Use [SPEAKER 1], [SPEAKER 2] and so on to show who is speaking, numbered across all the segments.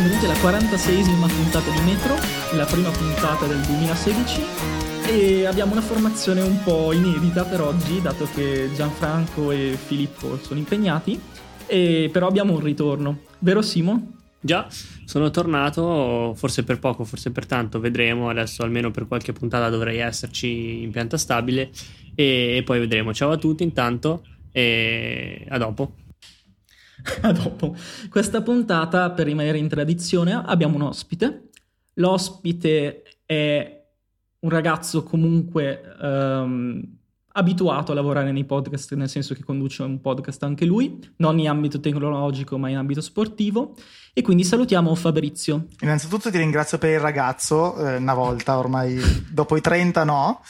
[SPEAKER 1] benvenuti alla 46esima puntata di Metro, la prima puntata del 2016 e abbiamo una formazione un po' inedita per oggi, dato che Gianfranco e Filippo sono impegnati, però abbiamo un ritorno, vero Simo?
[SPEAKER 2] Già, sono tornato, forse per poco, forse per tanto, vedremo, adesso almeno per qualche puntata dovrei esserci in pianta stabile e poi vedremo. Ciao a tutti intanto e a dopo.
[SPEAKER 1] a dopo. Questa puntata, per rimanere in tradizione, abbiamo un ospite. L'ospite è un ragazzo comunque um, abituato a lavorare nei podcast, nel senso che conduce un podcast anche lui, non in ambito tecnologico ma in ambito sportivo. E quindi salutiamo Fabrizio.
[SPEAKER 3] Innanzitutto ti ringrazio per il ragazzo, eh, una volta ormai, dopo i 30 no.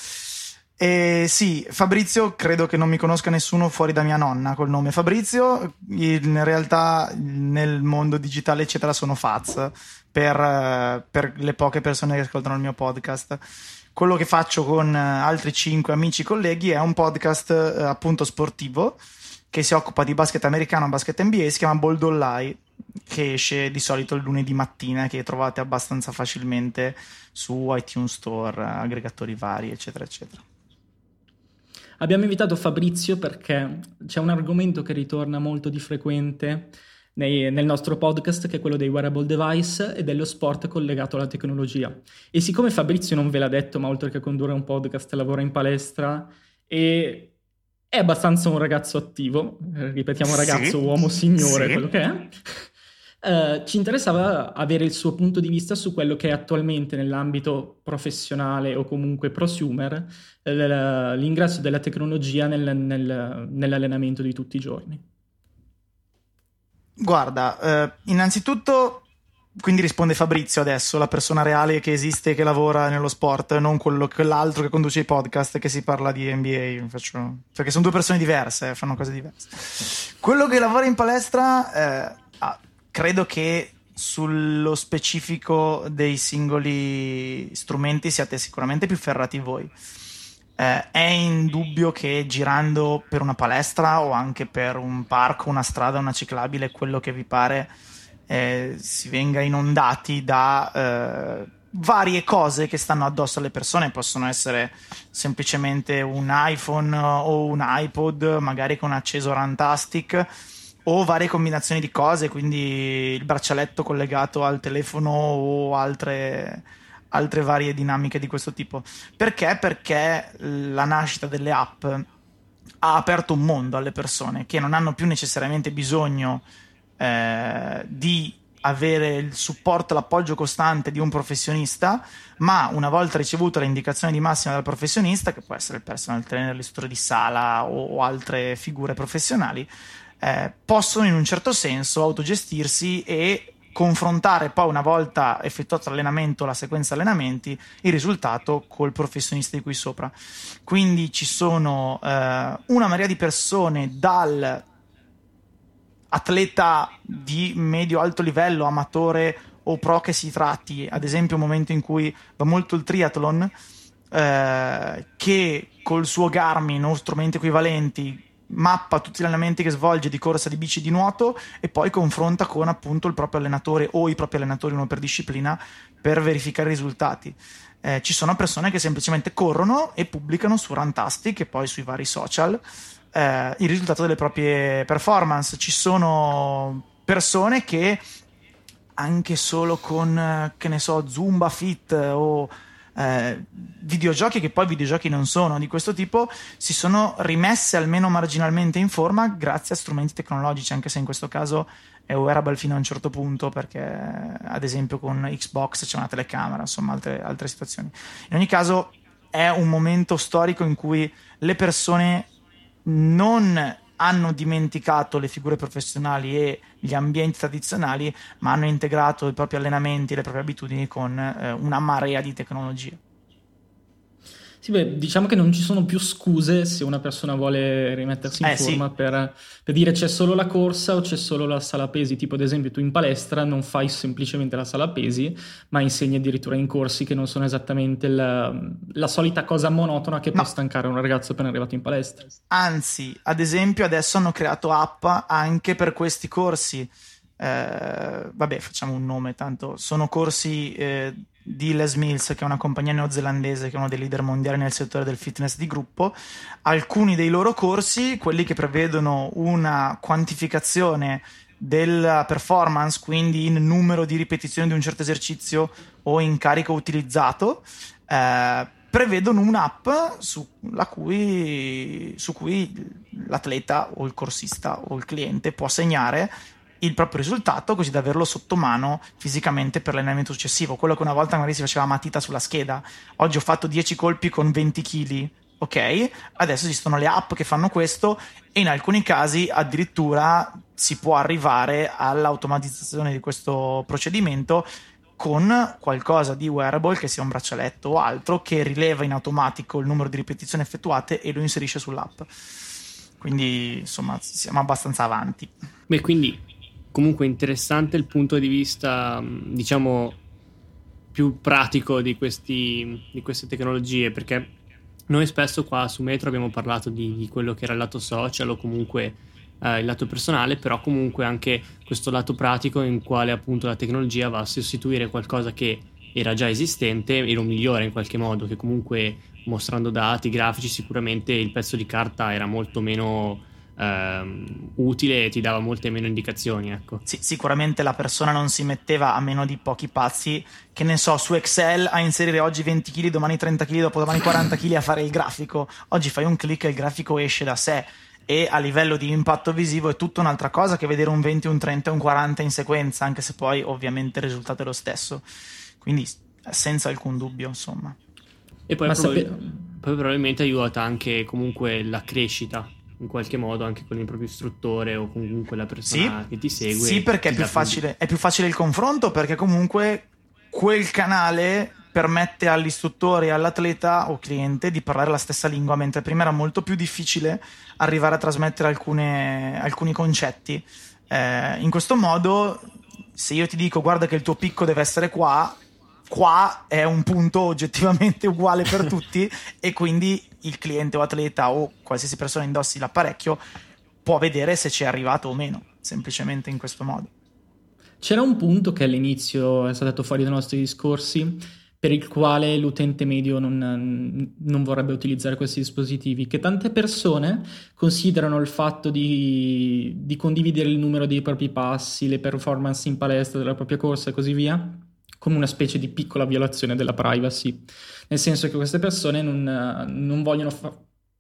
[SPEAKER 3] E sì, Fabrizio credo che non mi conosca nessuno fuori da mia nonna col nome Fabrizio. In realtà nel mondo digitale eccetera sono Faz per, per le poche persone che ascoltano il mio podcast. Quello che faccio con altri cinque amici colleghi è un podcast eh, appunto sportivo che si occupa di basket americano, basket NBA, si chiama Bold Online, che esce di solito il lunedì mattina, che trovate abbastanza facilmente su iTunes Store, aggregatori vari, eccetera, eccetera.
[SPEAKER 1] Abbiamo invitato Fabrizio perché c'è un argomento che ritorna molto di frequente nei, nel nostro podcast, che è quello dei wearable device e dello sport collegato alla tecnologia. E siccome Fabrizio non ve l'ha detto, ma oltre che condurre un podcast lavora in palestra e è abbastanza un ragazzo attivo, ripetiamo ragazzo, sì, uomo, signore, sì. quello che è. Uh, ci interessava avere il suo punto di vista su quello che è attualmente nell'ambito professionale o comunque prosumer eh, l'ingresso della tecnologia nel, nel, nell'allenamento di tutti i giorni.
[SPEAKER 3] Guarda, eh, innanzitutto, quindi risponde Fabrizio adesso, la persona reale che esiste e che lavora nello sport, non quello, quell'altro che conduce i podcast che si parla di NBA, faccio... perché sono due persone diverse, eh, fanno cose diverse. Quello che lavora in palestra... Eh, credo che sullo specifico dei singoli strumenti siate sicuramente più ferrati voi. Eh, è indubbio che girando per una palestra o anche per un parco, una strada, una ciclabile, quello che vi pare, eh, si venga inondati da eh, varie cose che stanno addosso alle persone. Possono essere semplicemente un iPhone o un iPod, magari con acceso Rantastic o varie combinazioni di cose, quindi il braccialetto collegato al telefono o altre, altre varie dinamiche di questo tipo. Perché? Perché la nascita delle app ha aperto un mondo alle persone che non hanno più necessariamente bisogno eh, di avere il supporto, l'appoggio costante di un professionista, ma una volta ricevuta l'indicazione di massima dal professionista, che può essere il personal trainer, l'istruttore di sala o, o altre figure professionali, eh, possono in un certo senso autogestirsi e confrontare poi una volta effettuato l'allenamento, la sequenza allenamenti, il risultato col professionista di qui sopra. Quindi ci sono eh, una marea di persone dal atleta di medio-alto livello, amatore o pro che si tratti, ad esempio un momento in cui va molto il triathlon, eh, che col suo Garmin o strumenti equivalenti mappa tutti gli allenamenti che svolge di corsa, di bici, di nuoto e poi confronta con appunto il proprio allenatore o i propri allenatori, uno per disciplina, per verificare i risultati. Eh, ci sono persone che semplicemente corrono e pubblicano su Rantastic e poi sui vari social eh, il risultato delle proprie performance. Ci sono persone che anche solo con, che ne so, Zumba Fit o eh, videogiochi che poi videogiochi non sono di questo tipo si sono rimesse almeno marginalmente in forma grazie a strumenti tecnologici anche se in questo caso è wearable fino a un certo punto perché ad esempio con Xbox c'è una telecamera insomma altre, altre situazioni. In ogni caso è un momento storico in cui le persone non hanno dimenticato le figure professionali e gli ambienti tradizionali, ma hanno integrato i propri allenamenti le proprie abitudini con eh, una marea di tecnologie.
[SPEAKER 1] Sì, beh, diciamo che non ci sono più scuse se una persona vuole rimettersi in eh, forma sì. per, per, dire c'è solo la corsa o c'è solo la sala pesi. Tipo, ad esempio, tu in palestra non fai semplicemente la sala pesi, ma insegni addirittura in corsi che non sono esattamente la, la solita cosa monotona che no. può stancare un ragazzo appena arrivato in palestra.
[SPEAKER 3] Anzi, ad esempio, adesso hanno creato app anche per questi corsi. eh, vabbè, facciamo un nome, tanto sono corsi eh, di Les Mills, che è una compagnia neozelandese che è uno dei leader mondiali nel settore del fitness di gruppo. Alcuni dei loro corsi, quelli che prevedono una quantificazione della performance, quindi in numero di ripetizioni di un certo esercizio o in carico utilizzato, eh, prevedono un'app su, cui, su cui l'atleta o il corsista o il cliente può segnare il proprio risultato così da averlo sotto mano fisicamente per l'allenamento successivo. Quello che una volta magari si faceva matita sulla scheda. Oggi ho fatto 10 colpi con 20 kg. Ok, adesso esistono le app che fanno questo e in alcuni casi addirittura si può arrivare all'automatizzazione di questo procedimento con qualcosa di wearable che sia un braccialetto o altro che rileva in automatico il numero di ripetizioni effettuate e lo inserisce sull'app. Quindi insomma siamo abbastanza avanti.
[SPEAKER 2] Beh, quindi comunque interessante il punto di vista, diciamo, più pratico di, questi, di queste tecnologie, perché noi spesso qua su Metro abbiamo parlato di, di quello che era il lato social o comunque eh, il lato personale, però comunque anche questo lato pratico in quale appunto la tecnologia va a sostituire qualcosa che era già esistente e lo migliora in qualche modo, che comunque mostrando dati, grafici, sicuramente il pezzo di carta era molto meno ehm, utile e ti dava molte meno indicazioni. Ecco.
[SPEAKER 3] Sì, sicuramente la persona non si metteva a meno di pochi passi, che ne so, su Excel a inserire oggi 20 kg, domani 30 kg, dopodomani 40 kg a fare il grafico. Oggi fai un clic e il grafico esce da sé e a livello di impatto visivo è tutta un'altra cosa che vedere un 20, un 30 e un 40 in sequenza, anche se poi ovviamente il risultato è lo stesso. Quindi senza alcun dubbio, insomma.
[SPEAKER 2] E poi, probabil- sape- poi probabilmente aiuta anche comunque la crescita in qualche modo anche con il proprio istruttore o comunque la persona
[SPEAKER 3] sì,
[SPEAKER 2] che ti segue.
[SPEAKER 3] Sì, perché è più, facile, è più facile il confronto perché comunque quel canale permette all'istruttore e all'atleta o cliente di parlare la stessa lingua, mentre prima era molto più difficile arrivare a trasmettere alcune, alcuni concetti. Eh, in questo modo, se io ti dico guarda che il tuo picco deve essere qua, qua è un punto oggettivamente uguale per tutti e quindi il cliente o atleta o qualsiasi persona indossi l'apparecchio può vedere se ci è arrivato o meno, semplicemente in questo modo.
[SPEAKER 1] C'era un punto che all'inizio è stato fuori dai nostri discorsi per il quale l'utente medio non, non, vorrebbe utilizzare questi dispositivi, che tante persone considerano il fatto di, di condividere il numero dei propri passi, le performance in palestra della propria corsa e così via, come una specie di piccola violazione della privacy, nel senso che queste persone non, non vogliono fa-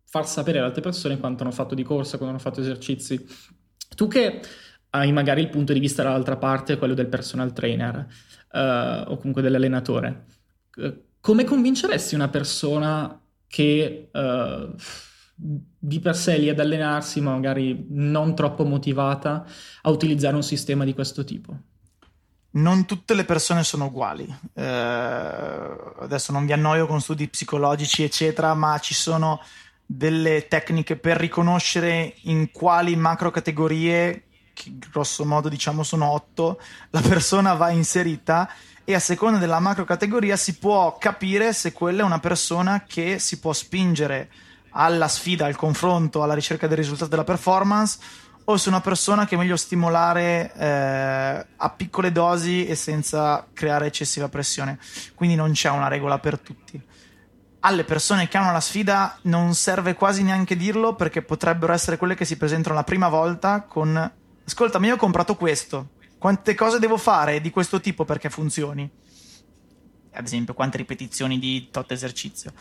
[SPEAKER 1] far sapere alle altre persone quanto hanno fatto di corsa, quando hanno fatto esercizi. Tu che hai magari il punto di vista dall'altra parte, quello del personal trainer uh, o comunque dell'allenatore, come convinceresti una persona che uh, di per sé lì ad allenarsi, ma magari non troppo motivata, a utilizzare un sistema di questo tipo?
[SPEAKER 3] Non tutte le persone sono uguali. Eh, adesso non vi annoio con studi psicologici, eccetera, ma ci sono delle tecniche per riconoscere in quali macro categorie, che grosso modo diciamo sono otto, la persona va inserita e a seconda della macro categoria si può capire se quella è una persona che si può spingere alla sfida, al confronto, alla ricerca del risultato della performance o se una persona che è meglio stimolare eh, a piccole dosi e senza creare eccessiva pressione. Quindi non c'è una regola per tutti. Alle persone che hanno la sfida non serve quasi neanche dirlo perché potrebbero essere quelle che si presentano la prima volta con ascolta, ma io ho comprato questo. Quante cose devo fare di questo tipo perché funzioni? Ad esempio, quante ripetizioni di tot esercizio.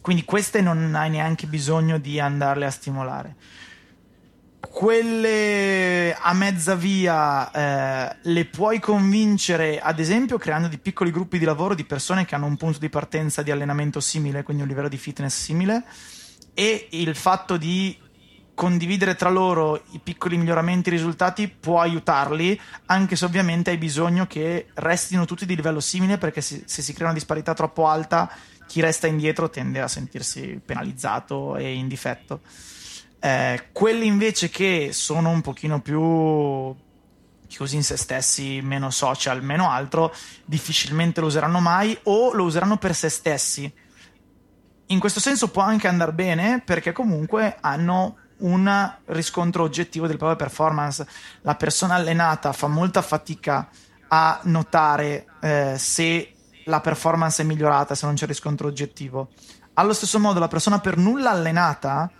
[SPEAKER 3] Quindi queste non hai neanche bisogno di andarle a stimolare quelle a mezza via eh, le puoi convincere, ad esempio, creando di piccoli gruppi di lavoro di persone che hanno un punto di partenza di allenamento simile, quindi un livello di fitness simile, e il fatto di condividere tra loro i piccoli miglioramenti e risultati può aiutarli, anche se ovviamente hai bisogno che restino tutti di livello simile, perché se, se si crea una disparità troppo alta, chi resta indietro tende a sentirsi penalizzato e in difetto. Eh, quelli invece che sono un pochino più chiusi in se stessi, meno social, meno altro, difficilmente lo useranno mai o lo useranno per se stessi. In questo senso può anche andare bene perché comunque hanno un riscontro oggettivo delle proprie performance. La persona allenata fa molta fatica a notare eh, se la performance è migliorata, se non c'è riscontro oggettivo. Allo stesso modo, la persona per nulla allenata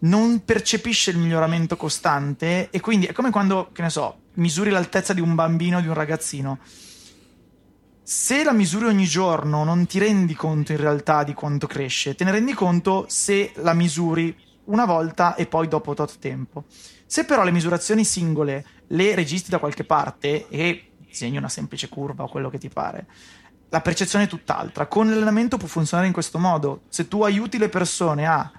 [SPEAKER 3] non percepisce il miglioramento costante e quindi è come quando, che ne so, misuri l'altezza di un bambino o di un ragazzino. Se la misuri ogni giorno non ti rendi conto in realtà di quanto cresce, te ne rendi conto se la misuri una volta e poi dopo tot tempo. Se però le misurazioni singole le registri da qualche parte e disegni una semplice curva o quello che ti pare, la percezione è tutt'altra. Con l'allenamento può funzionare in questo modo. Se tu aiuti le persone a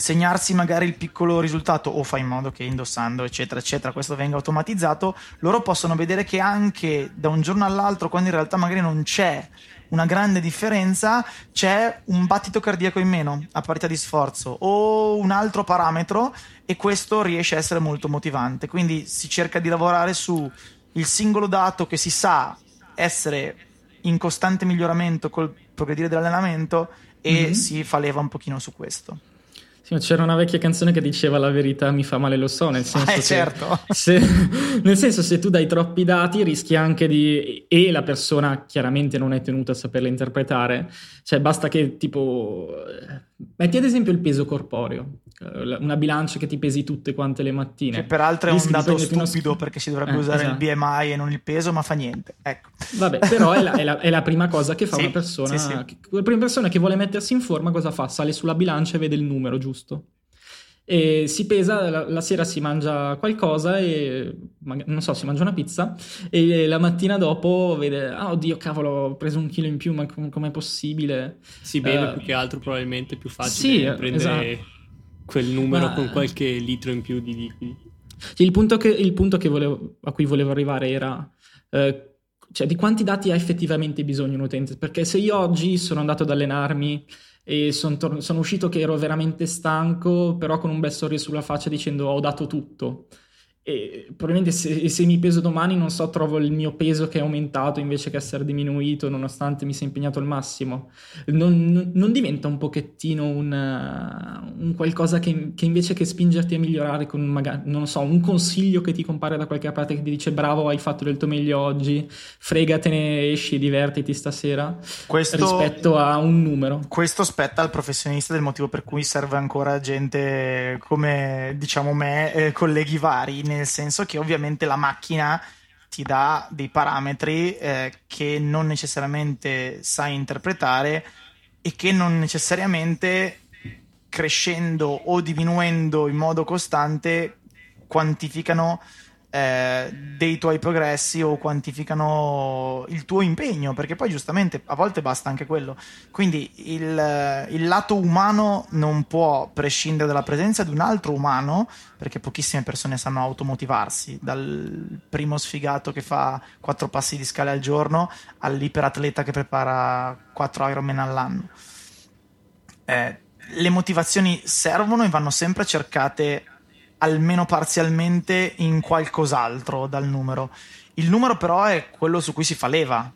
[SPEAKER 3] segnarsi magari il piccolo risultato o fai in modo che indossando eccetera eccetera questo venga automatizzato loro possono vedere che anche da un giorno all'altro quando in realtà magari non c'è una grande differenza c'è un battito cardiaco in meno a parità di sforzo o un altro parametro e questo riesce a essere molto motivante quindi si cerca di lavorare su il singolo dato che si sa essere in costante miglioramento col progredire dell'allenamento e mm-hmm. si fa leva un pochino su questo
[SPEAKER 1] sì, c'era una vecchia canzone che diceva la verità mi fa male lo so, nel senso
[SPEAKER 3] ah,
[SPEAKER 1] che
[SPEAKER 3] certo.
[SPEAKER 1] se, nel senso se tu dai troppi dati rischi anche di e la persona chiaramente non è tenuta a saperla interpretare, cioè basta che tipo metti ad esempio il peso corporeo, eh, una bilancia che ti pesi tutte quante le mattine.
[SPEAKER 3] Che peraltro è un dato stupido perché si dovrebbe eh, usare esatto. il BMI e non il peso, ma fa niente. Ecco.
[SPEAKER 1] Vabbè, però è la, è, la, è la, prima cosa che fa sì, una persona. Sì, sì. la prima persona che vuole mettersi in forma cosa fa? Sale sulla bilancia e vede il numero, giusto? E si pesa, la, la sera si mangia qualcosa e non so, si mangia una pizza e la mattina dopo vede, ah oddio cavolo, ho preso un chilo in più, ma com- com'è possibile?
[SPEAKER 2] Si beve uh, più che altro probabilmente è più facile sì, prendere esatto. quel numero ma... con qualche litro in più di liquidi.
[SPEAKER 1] Il punto, che, il punto che volevo, a cui volevo arrivare era... Uh, cioè, di quanti dati ha effettivamente bisogno un utente? Perché se io oggi sono andato ad allenarmi e son tor- sono uscito che ero veramente stanco, però con un bel sorriso sulla faccia dicendo ho dato tutto. E probabilmente se, se, mi peso domani, non so, trovo il mio peso che è aumentato invece che essere diminuito, nonostante mi sia impegnato al massimo. Non, non diventa un pochettino un, un qualcosa che, che, invece che spingerti a migliorare con magari, non so, un consiglio che ti compare da qualche parte che ti dice bravo, hai fatto del tuo meglio oggi, fregatene, esci e divertiti stasera, questo, rispetto a un numero.
[SPEAKER 3] Questo spetta al professionista del motivo per cui serve ancora gente come, diciamo me, eh, colleghi vari nel senso che ovviamente la macchina ti dà dei parametri eh, che non necessariamente sai interpretare e che non necessariamente crescendo o diminuendo in modo costante quantificano eh, dei tuoi progressi o quantificano il tuo impegno, perché poi giustamente a volte basta anche quello. Quindi il, il, lato umano non può prescindere dalla presenza di un altro umano, perché pochissime persone sanno automotivarsi, dal primo sfigato che fa quattro passi di scale al giorno all'iperatleta che prepara quattro Ironman all'anno. Eh, le motivazioni servono e vanno sempre cercate almeno parzialmente in qualcos'altro dal numero. Il numero però è quello su cui si fa leva.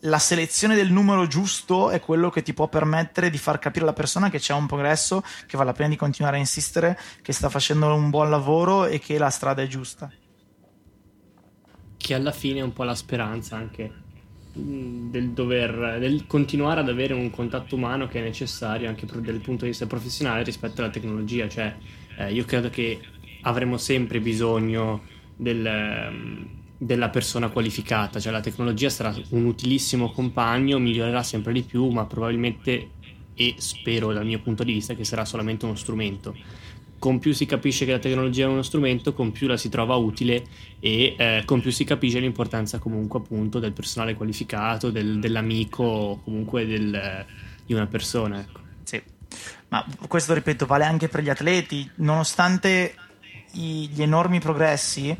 [SPEAKER 3] La selezione del numero giusto è quello che ti può permettere di far capire alla persona che c'è un progresso, che vale la pena di continuare a insistere, che sta facendo un buon lavoro e che la strada è giusta.
[SPEAKER 2] Che alla fine è un po' la speranza anche del dover del continuare ad avere un contatto umano che è necessario anche dal punto di vista professionale rispetto alla tecnologia, cioè eh, io credo che avremo sempre bisogno del, della persona qualificata, cioè la tecnologia sarà un utilissimo compagno, migliorerà sempre di più, ma probabilmente e spero dal mio punto di vista che sarà solamente uno strumento. Con più si capisce che la tecnologia è uno strumento, con più la si trova utile e eh, con più si capisce l'importanza comunque appunto del personale qualificato, del, dell'amico, comunque del, di una persona. Ecco.
[SPEAKER 3] Sì, ma questo, ripeto, vale anche per gli atleti, nonostante i, gli enormi progressi,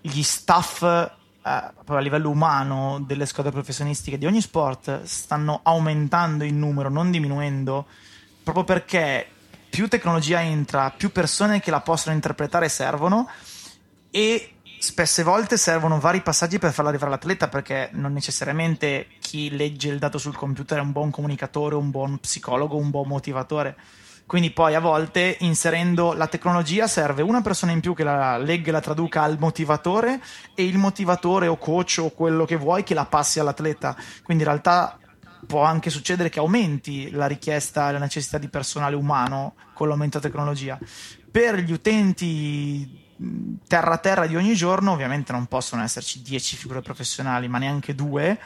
[SPEAKER 3] gli staff eh, a livello umano delle squadre professionistiche di ogni sport stanno aumentando in numero, non diminuendo, proprio perché più tecnologia entra, più persone che la possono interpretare servono e spesse volte servono vari passaggi per farla arrivare all'atleta perché non necessariamente chi legge il dato sul computer è un buon comunicatore, un buon psicologo, un buon motivatore. Quindi poi a volte inserendo la tecnologia serve una persona in più che la legga e la traduca al motivatore e il motivatore o coach o quello che vuoi che la passi all'atleta. Quindi in realtà può anche succedere che aumenti la richiesta e la necessità di personale umano con l'aumento della tecnologia. Per gli utenti terra terra di ogni giorno, ovviamente non possono esserci 10 figure professionali, ma neanche due.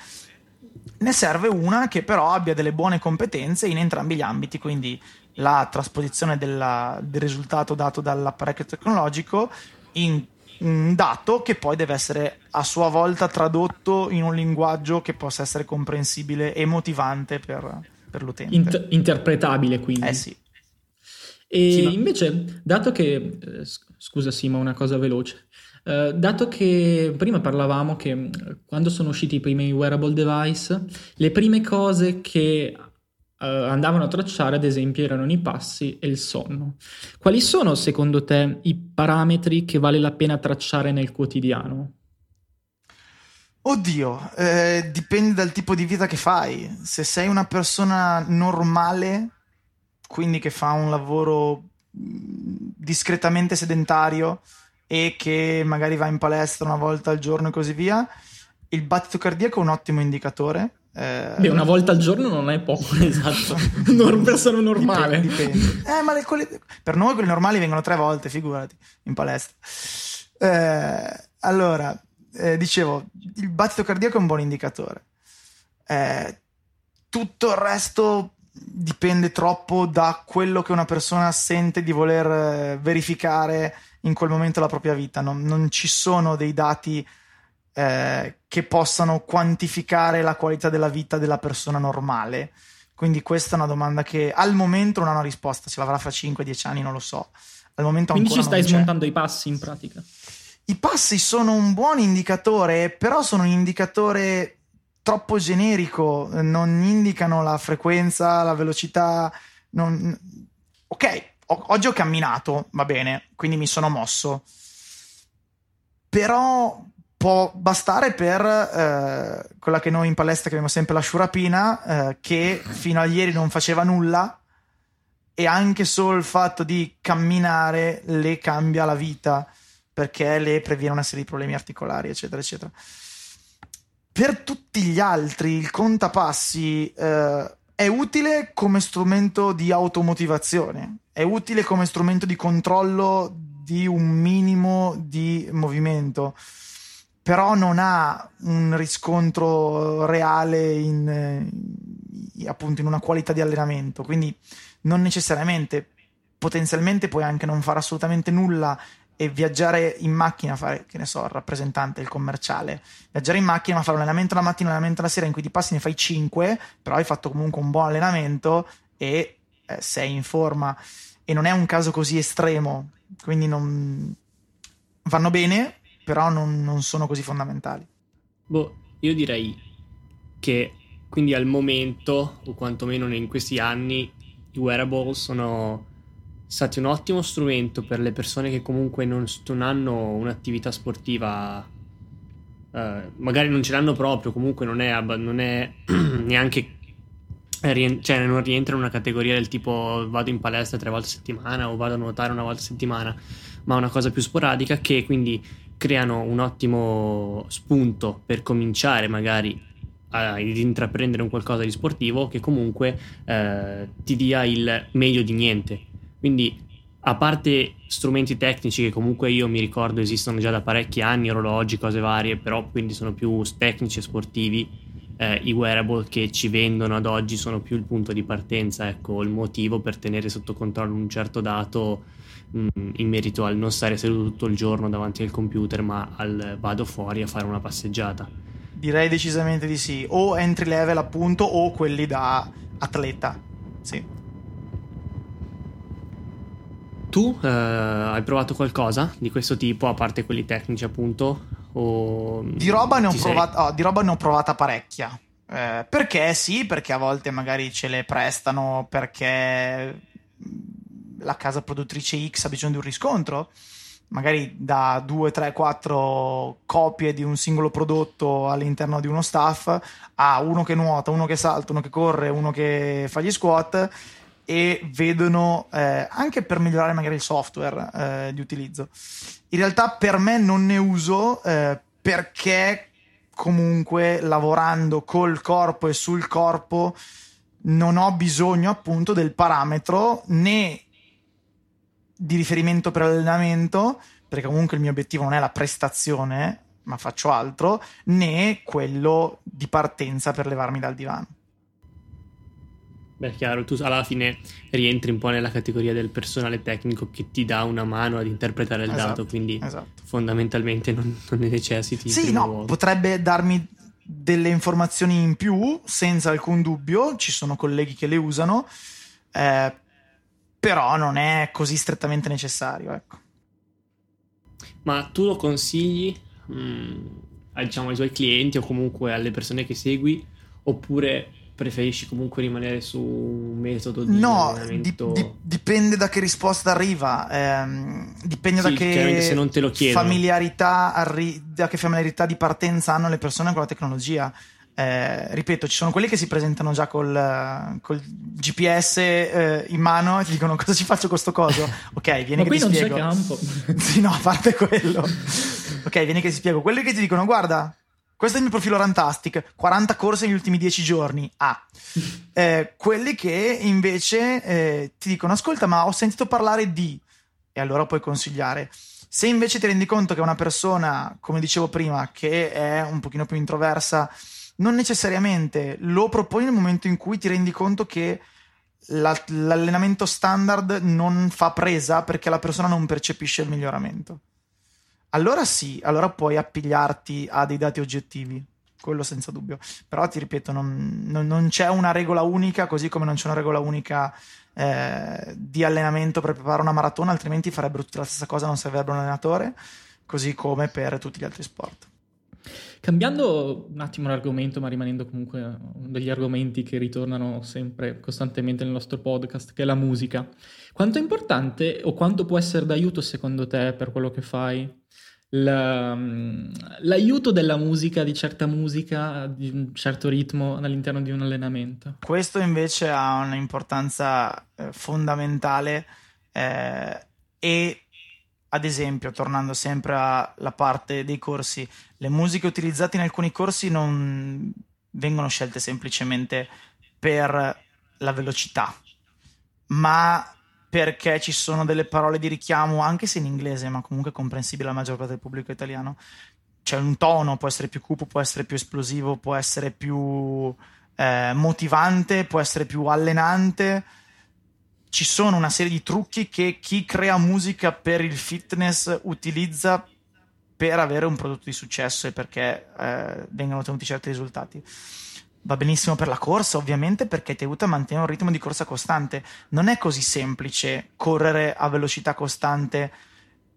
[SPEAKER 3] Ne serve una che però abbia delle buone competenze in entrambi gli ambiti, quindi la trasposizione della, del risultato dato dall'apparecchio tecnologico in un dato che poi deve essere a sua volta tradotto in un linguaggio che possa essere comprensibile e motivante per, per l'utente.
[SPEAKER 1] Inter- interpretabile quindi.
[SPEAKER 3] Eh sì.
[SPEAKER 1] E sì, ma... invece, dato che, eh, scusa Simo, una cosa veloce, uh, dato che prima parlavamo che quando sono usciti i primi wearable device, le prime cose che uh, andavano a tracciare, ad esempio, erano i passi e il sonno. Quali sono, secondo te, i parametri che vale la pena tracciare nel quotidiano?
[SPEAKER 3] Oddio, eh, dipende dal tipo di vita che fai. Se sei una persona normale, quindi che fa un lavoro discretamente sedentario e che magari va in palestra una volta al giorno e così via, il battito cardiaco è un ottimo indicatore
[SPEAKER 1] eh, Beh, una volta al giorno non è poco, esatto. non persona normale.
[SPEAKER 3] Dipende. dipende. Eh, ma le, quelli, per noi quelli normali vengono tre volte, figurati, in palestra. Eh, allora, eh, dicevo, il battito cardiaco è un buon indicatore. Eh, tutto il resto dipende troppo da quello che una persona sente di voler eh, verificare in quel momento della propria vita. Non, non ci sono dei dati eh, che possano quantificare la qualità della vita della persona normale. Quindi questa è una domanda che al momento non ha una risposta, se l'avrà fra 5-10 anni non lo so. Al momento
[SPEAKER 1] Quindi
[SPEAKER 3] ci
[SPEAKER 1] stai smontando i passi in pratica?
[SPEAKER 3] I passi sono un buon indicatore, però sono un indicatore troppo generico, non indicano la frequenza, la velocità. Non... Ok, oggi ho camminato, va bene, quindi mi sono mosso. Però può bastare per eh, quella che noi in palestra chiamiamo sempre la sciurapina, eh, che fino a ieri non faceva nulla e anche solo il fatto di camminare le cambia la vita perché le previene una serie di problemi articolari, eccetera, eccetera. Per tutti gli altri il contapassi eh, è utile come strumento di automotivazione, è utile come strumento di controllo di un minimo di movimento però non ha un riscontro reale in, appunto in una qualità di allenamento, quindi non necessariamente, potenzialmente puoi anche non fare assolutamente nulla e viaggiare in macchina, fare, che ne so, il rappresentante, il commerciale, viaggiare in macchina, ma fare un allenamento la mattina, un allenamento la sera in cui ti passi ne fai 5, però hai fatto comunque un buon allenamento e eh, sei in forma. E non è un caso così estremo, quindi non vanno bene, però non, non sono così fondamentali.
[SPEAKER 2] Boh, io direi che quindi al momento, o quantomeno in questi anni, i wearable sono stati un ottimo strumento per le persone che comunque non, non hanno un'attività sportiva, eh, magari non ce l'hanno proprio, comunque non è, non è neanche, cioè non rientra in una categoria del tipo vado in palestra tre volte a settimana o vado a nuotare una volta a settimana, ma una cosa più sporadica che quindi creano un ottimo spunto per cominciare magari ad intraprendere un qualcosa di sportivo che comunque eh, ti dia il meglio di niente. Quindi a parte strumenti tecnici che comunque io mi ricordo esistono già da parecchi anni, orologi, cose varie, però quindi sono più tecnici e sportivi, eh, i wearable che ci vendono ad oggi sono più il punto di partenza, ecco, il motivo per tenere sotto controllo un certo dato Mm, in merito al non stare seduto tutto il giorno davanti al computer, ma al vado fuori a fare una passeggiata.
[SPEAKER 3] Direi decisamente di sì, o entry level appunto o quelli da atleta. Sì.
[SPEAKER 2] Tu eh, hai provato qualcosa di questo tipo, a parte quelli tecnici appunto? O...
[SPEAKER 3] Di, roba ne ho provata, oh, di roba ne ho provata parecchia. Eh, perché sì, perché a volte magari ce le prestano perché la casa produttrice X ha bisogno di un riscontro, magari da 2, 3, 4 copie di un singolo prodotto all'interno di uno staff a uno che nuota, uno che salta, uno che corre, uno che fa gli squat e vedono eh, anche per migliorare magari il software eh, di utilizzo. In realtà per me non ne uso eh, perché comunque lavorando col corpo e sul corpo non ho bisogno appunto del parametro né di riferimento per l'allenamento, perché comunque il mio obiettivo non è la prestazione, ma faccio altro, né quello di partenza per levarmi dal divano.
[SPEAKER 2] Beh, chiaro, tu alla fine rientri un po' nella categoria del personale tecnico che ti dà una mano ad interpretare il
[SPEAKER 3] esatto,
[SPEAKER 2] dato, quindi
[SPEAKER 3] esatto.
[SPEAKER 2] fondamentalmente non, non ne necessiti.
[SPEAKER 3] Sì, no, luogo. potrebbe darmi delle informazioni in più, senza alcun dubbio, ci sono colleghi che le usano, eh, però non è così strettamente necessario, ecco.
[SPEAKER 2] Ma tu lo consigli mh, mm, diciamo, ai tuoi clienti o comunque alle persone che segui, oppure preferisci comunque rimanere su un metodo di
[SPEAKER 3] no, allenamento? Di, di, dipende da che risposta arriva, ehm, dipende
[SPEAKER 2] sì,
[SPEAKER 3] da che
[SPEAKER 2] se non te lo
[SPEAKER 3] familiarità, arri- da che familiarità di partenza hanno le persone con la tecnologia. Eh, ripeto, ci sono quelli che si presentano già col, col GPS eh, in mano e ti dicono cosa ci faccio con sto coso. Ok, vieni
[SPEAKER 1] Ma
[SPEAKER 3] che
[SPEAKER 1] qui
[SPEAKER 3] ti
[SPEAKER 1] non
[SPEAKER 3] spiego.
[SPEAKER 1] c'è campo.
[SPEAKER 3] sì, no, a parte quello. ok, vieni che ti spiego. Quelli che ti dicono guarda, questo è il mio profilo Rantastic, 40 corse negli ultimi 10 giorni. Ah. Eh, quelli che invece eh, ti dicono: Ascolta, ma ho sentito parlare di. E allora puoi consigliare. Se invece ti rendi conto che è una persona, come dicevo prima, che è un pochino più introversa, non necessariamente lo proponi nel momento in cui ti rendi conto che la, l'allenamento standard non fa presa perché la persona non percepisce il miglioramento allora sì, allora puoi appigliarti a dei dati oggettivi, quello senza dubbio. Però ti ripeto, non, non, non c'è una regola unica, così come non c'è una regola unica eh, di allenamento per preparare una maratona, altrimenti farebbero tutta la stessa cosa, non servirebbe un allenatore, così come per tutti gli altri sport.
[SPEAKER 1] Cambiando un attimo l'argomento, ma rimanendo comunque uno degli argomenti che ritornano sempre costantemente nel nostro podcast, che è la musica. Quanto è importante o quanto può essere d'aiuto secondo te per quello che fai l'aiuto della musica, di certa musica, di un certo ritmo all'interno di un allenamento.
[SPEAKER 3] Questo invece ha un'importanza eh, fondamentale eh, e ad esempio, tornando sempre alla parte dei corsi, le musiche utilizzate in alcuni corsi non vengono scelte semplicemente per la velocità, ma perché ci sono delle parole di richiamo, anche se in inglese, ma comunque comprensibile alla maggior parte del pubblico italiano. C'è un tono, può essere più cupo, può essere più esplosivo, può essere più eh, motivante, può essere più allenante. Ci sono una serie di trucchi che chi crea musica per il fitness utilizza per avere un prodotto di successo e perché eh, vengano ottenuti certi risultati va benissimo per la corsa, ovviamente, perché ti aiuta a mantenere un ritmo di corsa costante. Non è così semplice correre a velocità costante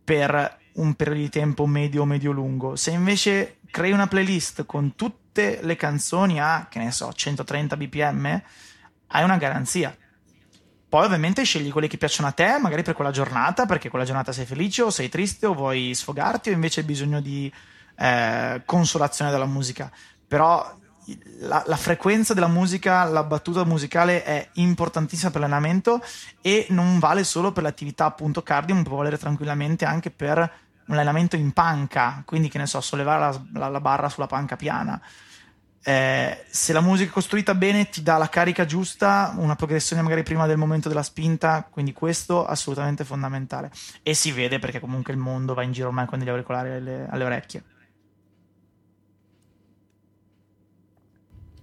[SPEAKER 3] per un periodo di tempo medio o medio-lungo. Se invece crei una playlist con tutte le canzoni a, che ne so, 130 bpm, hai una garanzia. Poi ovviamente scegli quelli che piacciono a te, magari per quella giornata, perché quella giornata sei felice o sei triste o vuoi sfogarti o invece hai bisogno di eh, consolazione dalla musica. Però la, la, frequenza della musica, la battuta musicale è importantissima per l'allenamento e non vale solo per l'attività appunto cardio, ma può valere tranquillamente anche per un allenamento in panca, quindi che ne so, sollevare la, la, la barra sulla panca piana. Eh, se la musica è costruita bene ti dà la carica giusta, una progressione magari prima del momento della spinta, quindi questo è assolutamente fondamentale. E si vede perché comunque il mondo va in giro ormai con degli auricolari alle, alle orecchie.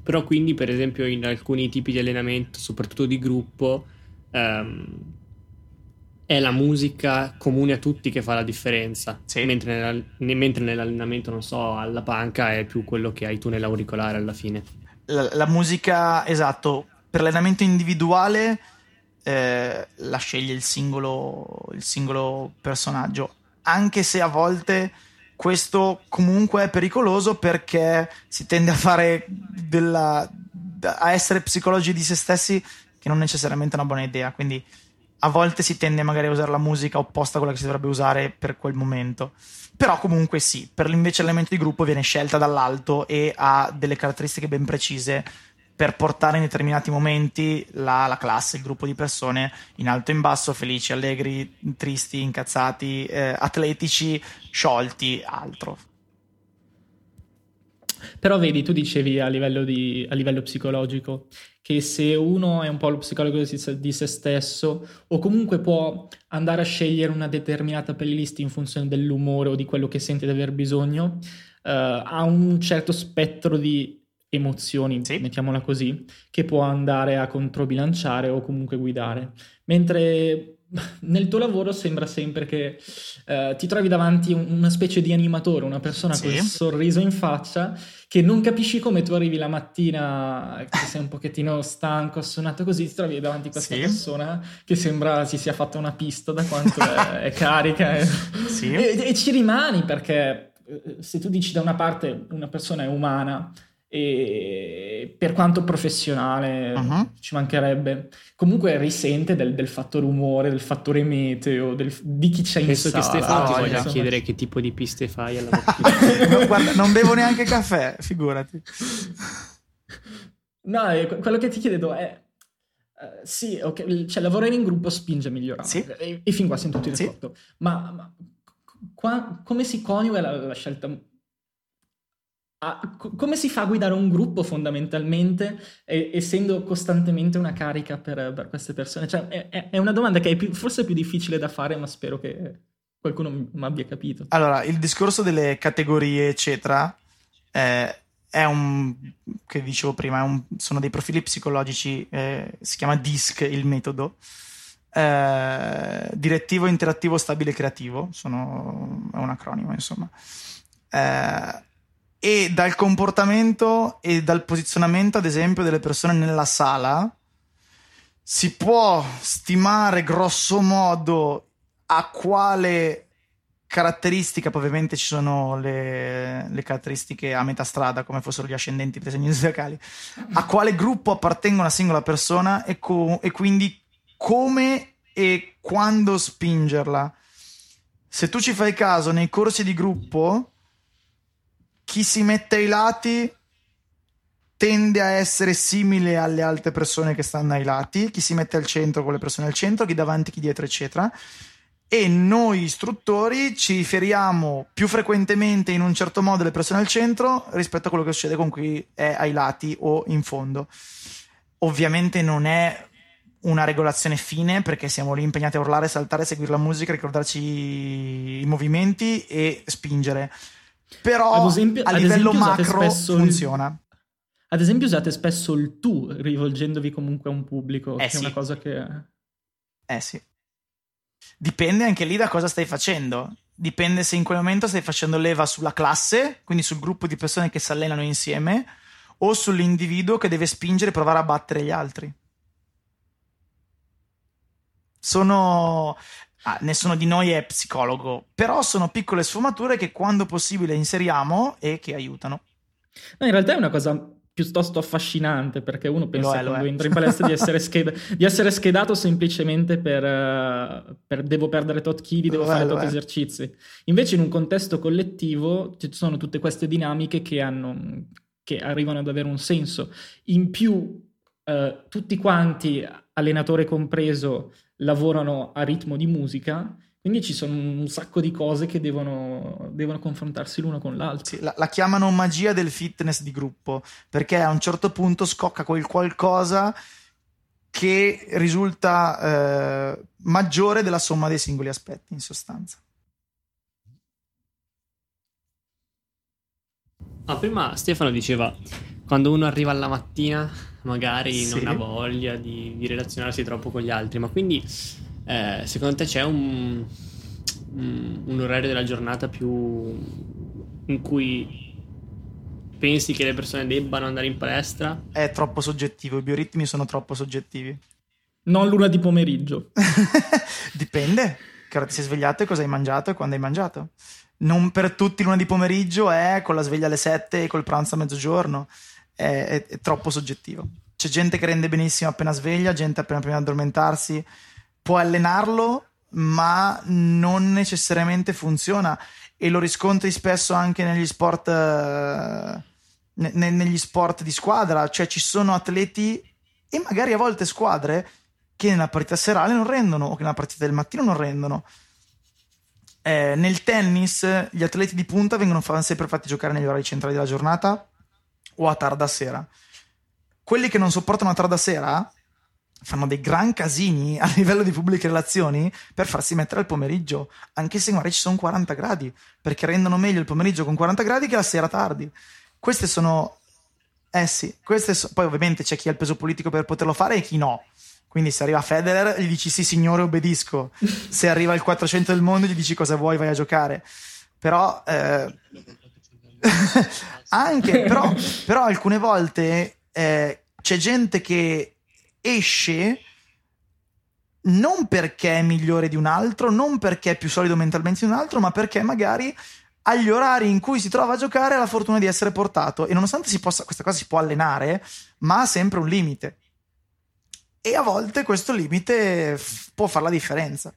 [SPEAKER 2] Però quindi, per esempio, in alcuni tipi di allenamento, soprattutto di gruppo, ehm, è la musica comune a tutti che fa la differenza.
[SPEAKER 3] Sì.
[SPEAKER 2] Mentre, mentre, nell'allenamento, non so, alla panca è più quello che hai tu nell'auricolare alla fine.
[SPEAKER 3] La, la musica, esatto, per l'allenamento individuale eh, la sceglie il singolo, il singolo personaggio. Anche se a volte questo comunque è pericoloso perché si tende a fare della, a essere psicologi di se stessi che non necessariamente è una buona idea quindi a volte si tende magari a usare la musica opposta a quella che si dovrebbe usare per quel momento però comunque sì per invece l'elemento di gruppo viene scelta dall'alto e ha delle caratteristiche ben precise per portare in determinati momenti la, la, classe, il gruppo di persone in alto e in basso, felici, allegri, tristi, incazzati, eh, atletici, sciolti, altro.
[SPEAKER 1] Però vedi, tu dicevi a livello, di, a livello psicologico che se uno è un po' lo psicologo di se stesso o comunque può andare a scegliere una determinata playlist in funzione dell'umore o di quello che sente di aver bisogno, uh, ha un certo spettro di emozioni, sì. mettiamola così, che può andare a controbilanciare o comunque guidare. Mentre nel tuo lavoro sembra sempre che uh, ti trovi davanti una specie di animatore, una persona sì. con il sorriso in faccia, che non capisci come tu arrivi la mattina, che sei un pochettino stanco, assonato così, ti trovi davanti a questa sì. persona che sembra si sia fatta una pista da quanto è, è carica. Sì. E, e ci rimani perché eh, se tu dici da una parte una persona è umana, e per quanto professionale uh-huh. ci mancherebbe comunque risente del, del, fattore umore del fattore meteo del, di chi c'è
[SPEAKER 2] penso
[SPEAKER 1] in sala
[SPEAKER 2] che Stefano
[SPEAKER 1] ti
[SPEAKER 2] voglia
[SPEAKER 1] insomma.
[SPEAKER 2] chiedere che tipo di piste fai alla
[SPEAKER 3] no, guarda non bevo neanche caffè figurati
[SPEAKER 1] no quello che ti chiedo è uh, sì, ok, cioè lavorare in gruppo spinge a migliorare
[SPEAKER 3] sì.
[SPEAKER 1] e, e, fin qua siamo tutti d'accordo sì. ma, ma qua, come si coniuga la, la scelta a, come si fa a guidare un gruppo fondamentalmente, e, essendo costantemente una carica per, per queste persone? Cioè, è, è, una domanda che è più, forse più difficile da fare, ma spero che qualcuno mi abbia capito.
[SPEAKER 3] Allora, il discorso delle categorie, eccetera, eh, è un che dicevo prima, un, sono dei profili psicologici, eh, si chiama DISC il metodo. Eh, direttivo, interattivo, stabile, creativo, sono, è un acronimo, insomma. Eh, e dal comportamento e dal posizionamento, ad esempio, delle persone nella sala, si può stimare grosso modo a quale caratteristica, poi ovviamente ci sono le, le, caratteristiche a metà strada, come fossero gli ascendenti dei segni zodiacali, a quale gruppo appartenga una singola persona e, co- e quindi come e quando spingerla. Se tu ci fai caso nei corsi di gruppo, chi si mette ai lati tende a essere simile alle altre persone che stanno ai lati, chi si mette al centro con le persone al centro, chi davanti, chi dietro, eccetera. E noi istruttori ci riferiamo più frequentemente in un certo modo alle persone al centro rispetto a quello che succede con chi è ai lati o in fondo. Ovviamente non è una regolazione fine perché siamo lì impegnati a urlare, saltare, seguire la musica, ricordarci i movimenti e spingere però esempio, a livello macro funziona. Il,
[SPEAKER 1] ad esempio usate spesso il tu rivolgendovi comunque a un pubblico, eh che sì. è una cosa che...
[SPEAKER 3] Eh sì. Dipende anche lì da cosa stai facendo. Dipende se in quel momento stai facendo leva sulla classe, quindi sul gruppo di persone che si allenano insieme, o sull'individuo che deve spingere e provare a battere gli altri. Sono ah, nessuno di noi è psicologo, però sono piccole sfumature che quando possibile inseriamo e che aiutano.
[SPEAKER 1] No, in realtà è una cosa piuttosto affascinante perché uno pensa è, quando entra in palestra di, essere scheda- di essere, schedato semplicemente per, uh, per devo perdere tot chili, devo lo fare tot esercizi. Invece in un contesto collettivo ci sono tutte queste dinamiche che, hanno, che arrivano ad avere un senso. In più uh, tutti quanti, allenatore compreso, lavorano a ritmo di musica, quindi ci sono un sacco di cose che devono, devono confrontarsi l'uno con l'altro.
[SPEAKER 3] Sì, la, la, chiamano magia del fitness di gruppo, perché a un certo punto scocca quel qualcosa che risulta eh, maggiore della somma dei singoli aspetti, in sostanza.
[SPEAKER 2] Ah, prima Stefano diceva, quando uno arriva alla mattina magari sì. non ha voglia di, di, relazionarsi troppo con gli altri, ma quindi eh, secondo te c'è un, un, un, orario della giornata più in cui pensi che le persone debbano andare in palestra?
[SPEAKER 3] È troppo soggettivo, i bioritmi sono troppo soggettivi.
[SPEAKER 1] Non l'una di pomeriggio.
[SPEAKER 3] Dipende, che ora ti sei svegliato e cosa hai mangiato e quando hai mangiato. Non per tutti l'una di pomeriggio è con la sveglia alle 7 e col pranzo a mezzogiorno è, è, è troppo soggettivo. C'è gente che rende benissimo appena sveglia, gente appena prima di addormentarsi. Può allenarlo, ma non necessariamente funziona. E lo riscontri spesso anche negli sport eh, ne- negli sport di squadra, cioè ci sono atleti e magari a volte squadre che nella partita serale non rendono o che nella partita del mattino non rendono. Eh, nel tennis gli atleti di punta vengono sempre fatti giocare negli orari centrali della giornata o a tarda sera. Quelli che non sopportano a tarda sera fanno dei gran casini a livello di pubbliche relazioni per farsi mettere al pomeriggio, anche se magari ci sono 40 gradi, perché rendono meglio il pomeriggio con 40 gradi che la sera tardi. Queste sono... Eh sì, queste so... poi ovviamente c'è chi ha il peso politico per poterlo fare e chi no. Quindi se arriva Federer gli dici sì signore obbedisco, se arriva il 400 del mondo gli dici cosa vuoi vai a giocare. Però... Eh... anche, però, però alcune volte eh, c'è gente che esce non perché è migliore di un altro, non perché è più solido mentalmente di un altro, ma perché magari agli orari in cui si trova a giocare ha la fortuna di essere portato e nonostante si possa, questa cosa si può allenare, ma ha sempre un limite. E a volte questo limite f- può fare la differenza.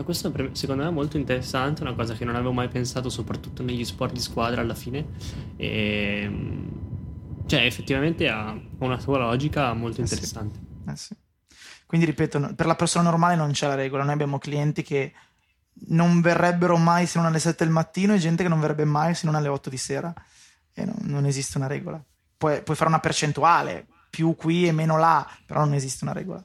[SPEAKER 2] Ma questo secondo me è molto interessante, una cosa che non avevo mai pensato, soprattutto negli sport di squadra alla fine. E ehm, cioè, effettivamente ha una sua logica molto interessante.
[SPEAKER 3] Eh sì. Eh sì. Quindi, ripeto, per la persona normale non c'è la regola. Noi abbiamo clienti che non verrebbero mai se non alle 7 del mattino e gente che non verrebbe mai se non alle 8 di sera. E non, non esiste una regola. Puoi, puoi, fare una percentuale, più qui e meno là, però non esiste una regola.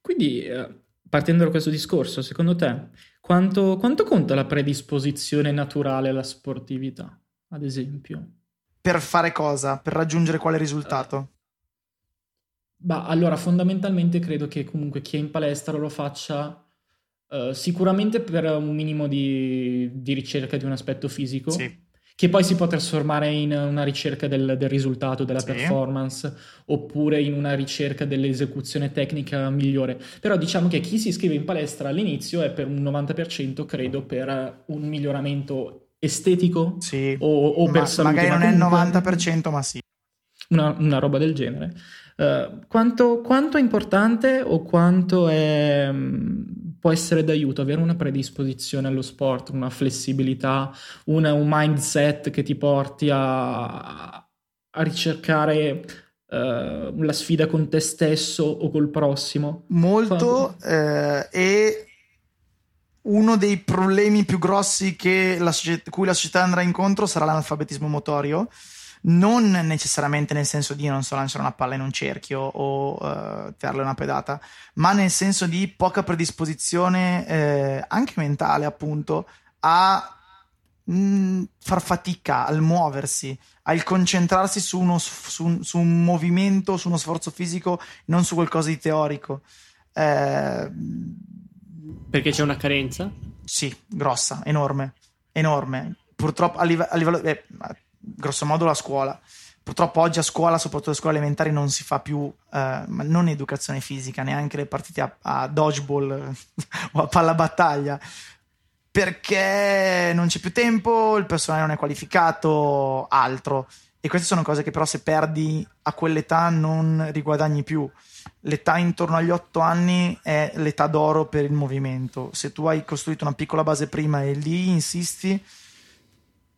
[SPEAKER 1] Quindi, eh, partendo da questo discorso, secondo te, quanto, quanto conta la predisposizione naturale alla sportività, ad esempio?
[SPEAKER 3] per fare cosa? Per raggiungere quale risultato?
[SPEAKER 1] Bah, allora, fondamentalmente credo che comunque chi è in palestra lo faccia uh, sicuramente per un minimo di, di, ricerca di un aspetto fisico,
[SPEAKER 3] sì.
[SPEAKER 1] Che poi si può trasformare in una ricerca del, del risultato, della sì. performance, oppure in una ricerca dell'esecuzione tecnica migliore. Però diciamo che chi si iscrive in palestra all'inizio è per un 90%, credo, per un miglioramento estetico
[SPEAKER 3] sì.
[SPEAKER 1] o, o ma, per salute.
[SPEAKER 3] Magari non comunque, è il 90%, ma sì.
[SPEAKER 1] Una, una roba del genere. Uh, quanto, quanto, è importante o quanto è, può essere d'aiuto avere una predisposizione allo sport, una flessibilità, una, un mindset che ti porti a, a ricercare uh, la sfida con te stesso o col prossimo?
[SPEAKER 3] Molto eh, e uno dei problemi più grossi che la cui la società andrà incontro sarà l'analfabetismo motorio. Non necessariamente nel senso di non so lanciare una palla in un cerchio o uh, tirarle una pedata, ma nel senso di poca predisposizione eh, anche mentale, appunto, a mh, mm, far fatica al muoversi, al concentrarsi su, uno, su, su, un movimento, su uno sforzo fisico, non su qualcosa di teorico. Eh,
[SPEAKER 2] perché c'è una carenza?
[SPEAKER 3] Sì, grossa, enorme, enorme. Purtroppo a livello, a livello eh, grosso modo la scuola. Purtroppo oggi a scuola, soprattutto a scuole elementari, non si fa più, eh, non educazione fisica, neanche le partite a, a dodgeball o a palla battaglia, perché non c'è più tempo, il personale non è qualificato, altro. E queste sono cose che però se perdi a quell'età non riguadagni più l'età intorno agli 8 anni è l'età d'oro per il movimento. Se tu hai costruito una piccola base prima e lì insisti,